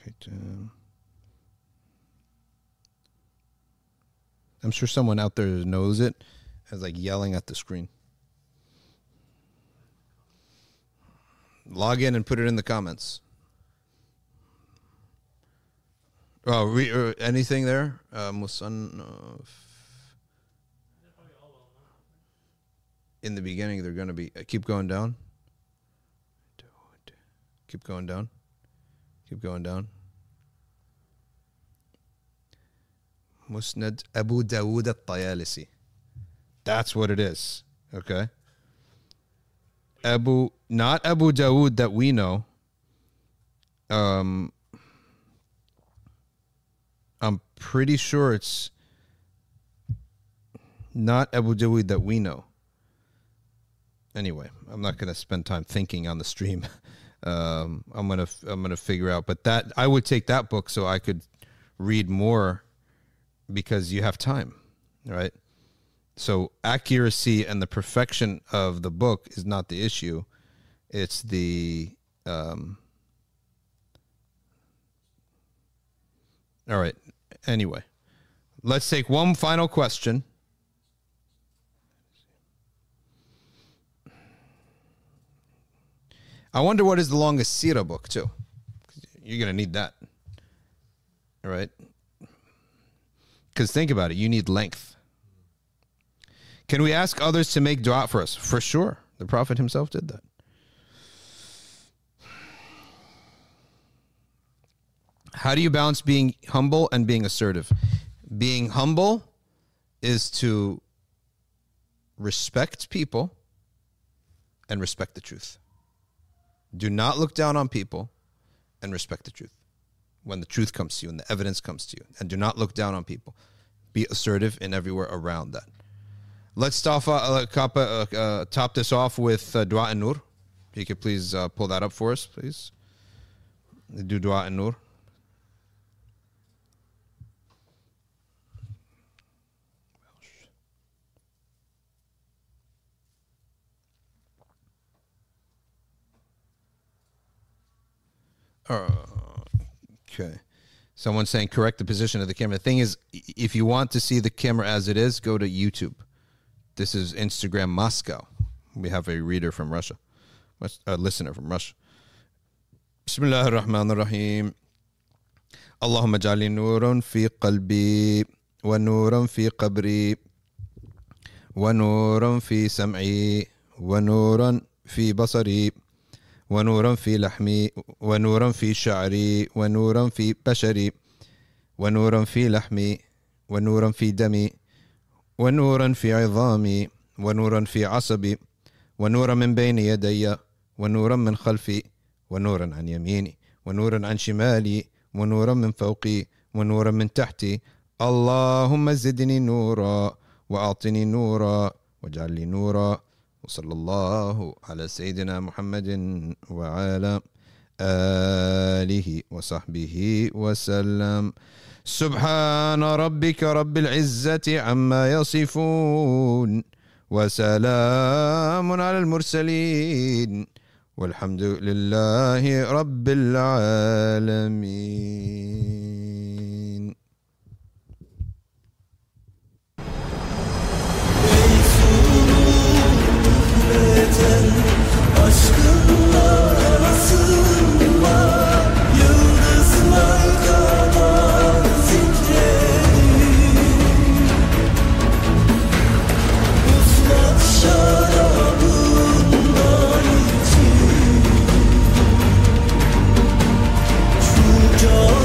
I'm sure someone out there knows it. As like yelling at the screen. Log in and put it in the comments. Oh, re, uh, anything there? Uh, Musannaf. In the beginning, they're going to be. Uh, keep going down. Keep going down. Keep going down. Musnad Abu Dawood at Tayalisi. That's what it is. Okay. Abu, not Abu Dawood that we know. Um, I'm pretty sure it's not Abu Dhabi that we know. Anyway, I'm not going to spend time thinking on the stream. (laughs) Um, I'm gonna I'm gonna figure out, but that I would take that book so I could read more because you have time, right? So accuracy and the perfection of the book is not the issue. It's the um All right. Anyway, let's take one final question. I wonder what is the longest Sira book too. You're gonna need that, All right? Because think about it, you need length. Can we ask others to make dua for us? For sure, the Prophet himself did that. How do you balance being humble and being assertive? Being humble is to respect people and respect the truth. Do not look down on people and respect the truth. When the truth comes to you and the evidence comes to you, and do not look down on people. Be assertive in everywhere around that. Let's top, uh, uh, uh, top this off with uh, Dua an-Nur. If you could please uh, pull that up for us, please. Do Dua an-Nur. Okay. Someone saying correct the position of the camera. The thing is, i- if you want to see the camera as it is, go to YouTube. This is Instagram Moscow. We have a reader from Russia, West- a listener from Russia. بسم الله الرحمن الرحيم اللهم اجعل نورا في قلبي ونورا في قبري ونورا في سمعي ونورا في بصري ونورا في لحمي ونورا في شعري ونورا في بشري ونورا في لحمي ونورا في دمي ونورا في عظامي ونورا في عصبي ونورا من بين يدي ونورا من خلفي ونورا عن يميني ونورا عن شمالي ونورا من فوقي ونورا من تحتي. اللهم زدني نورا وأعطني نورا واجعل لي نورا. وصلى الله على سيدنا محمد وعلى آله وصحبه وسلم. سبحان ربك رب العزة عما يصفون وسلام على المرسلين. والحمد لله رب العالمين. Kalbe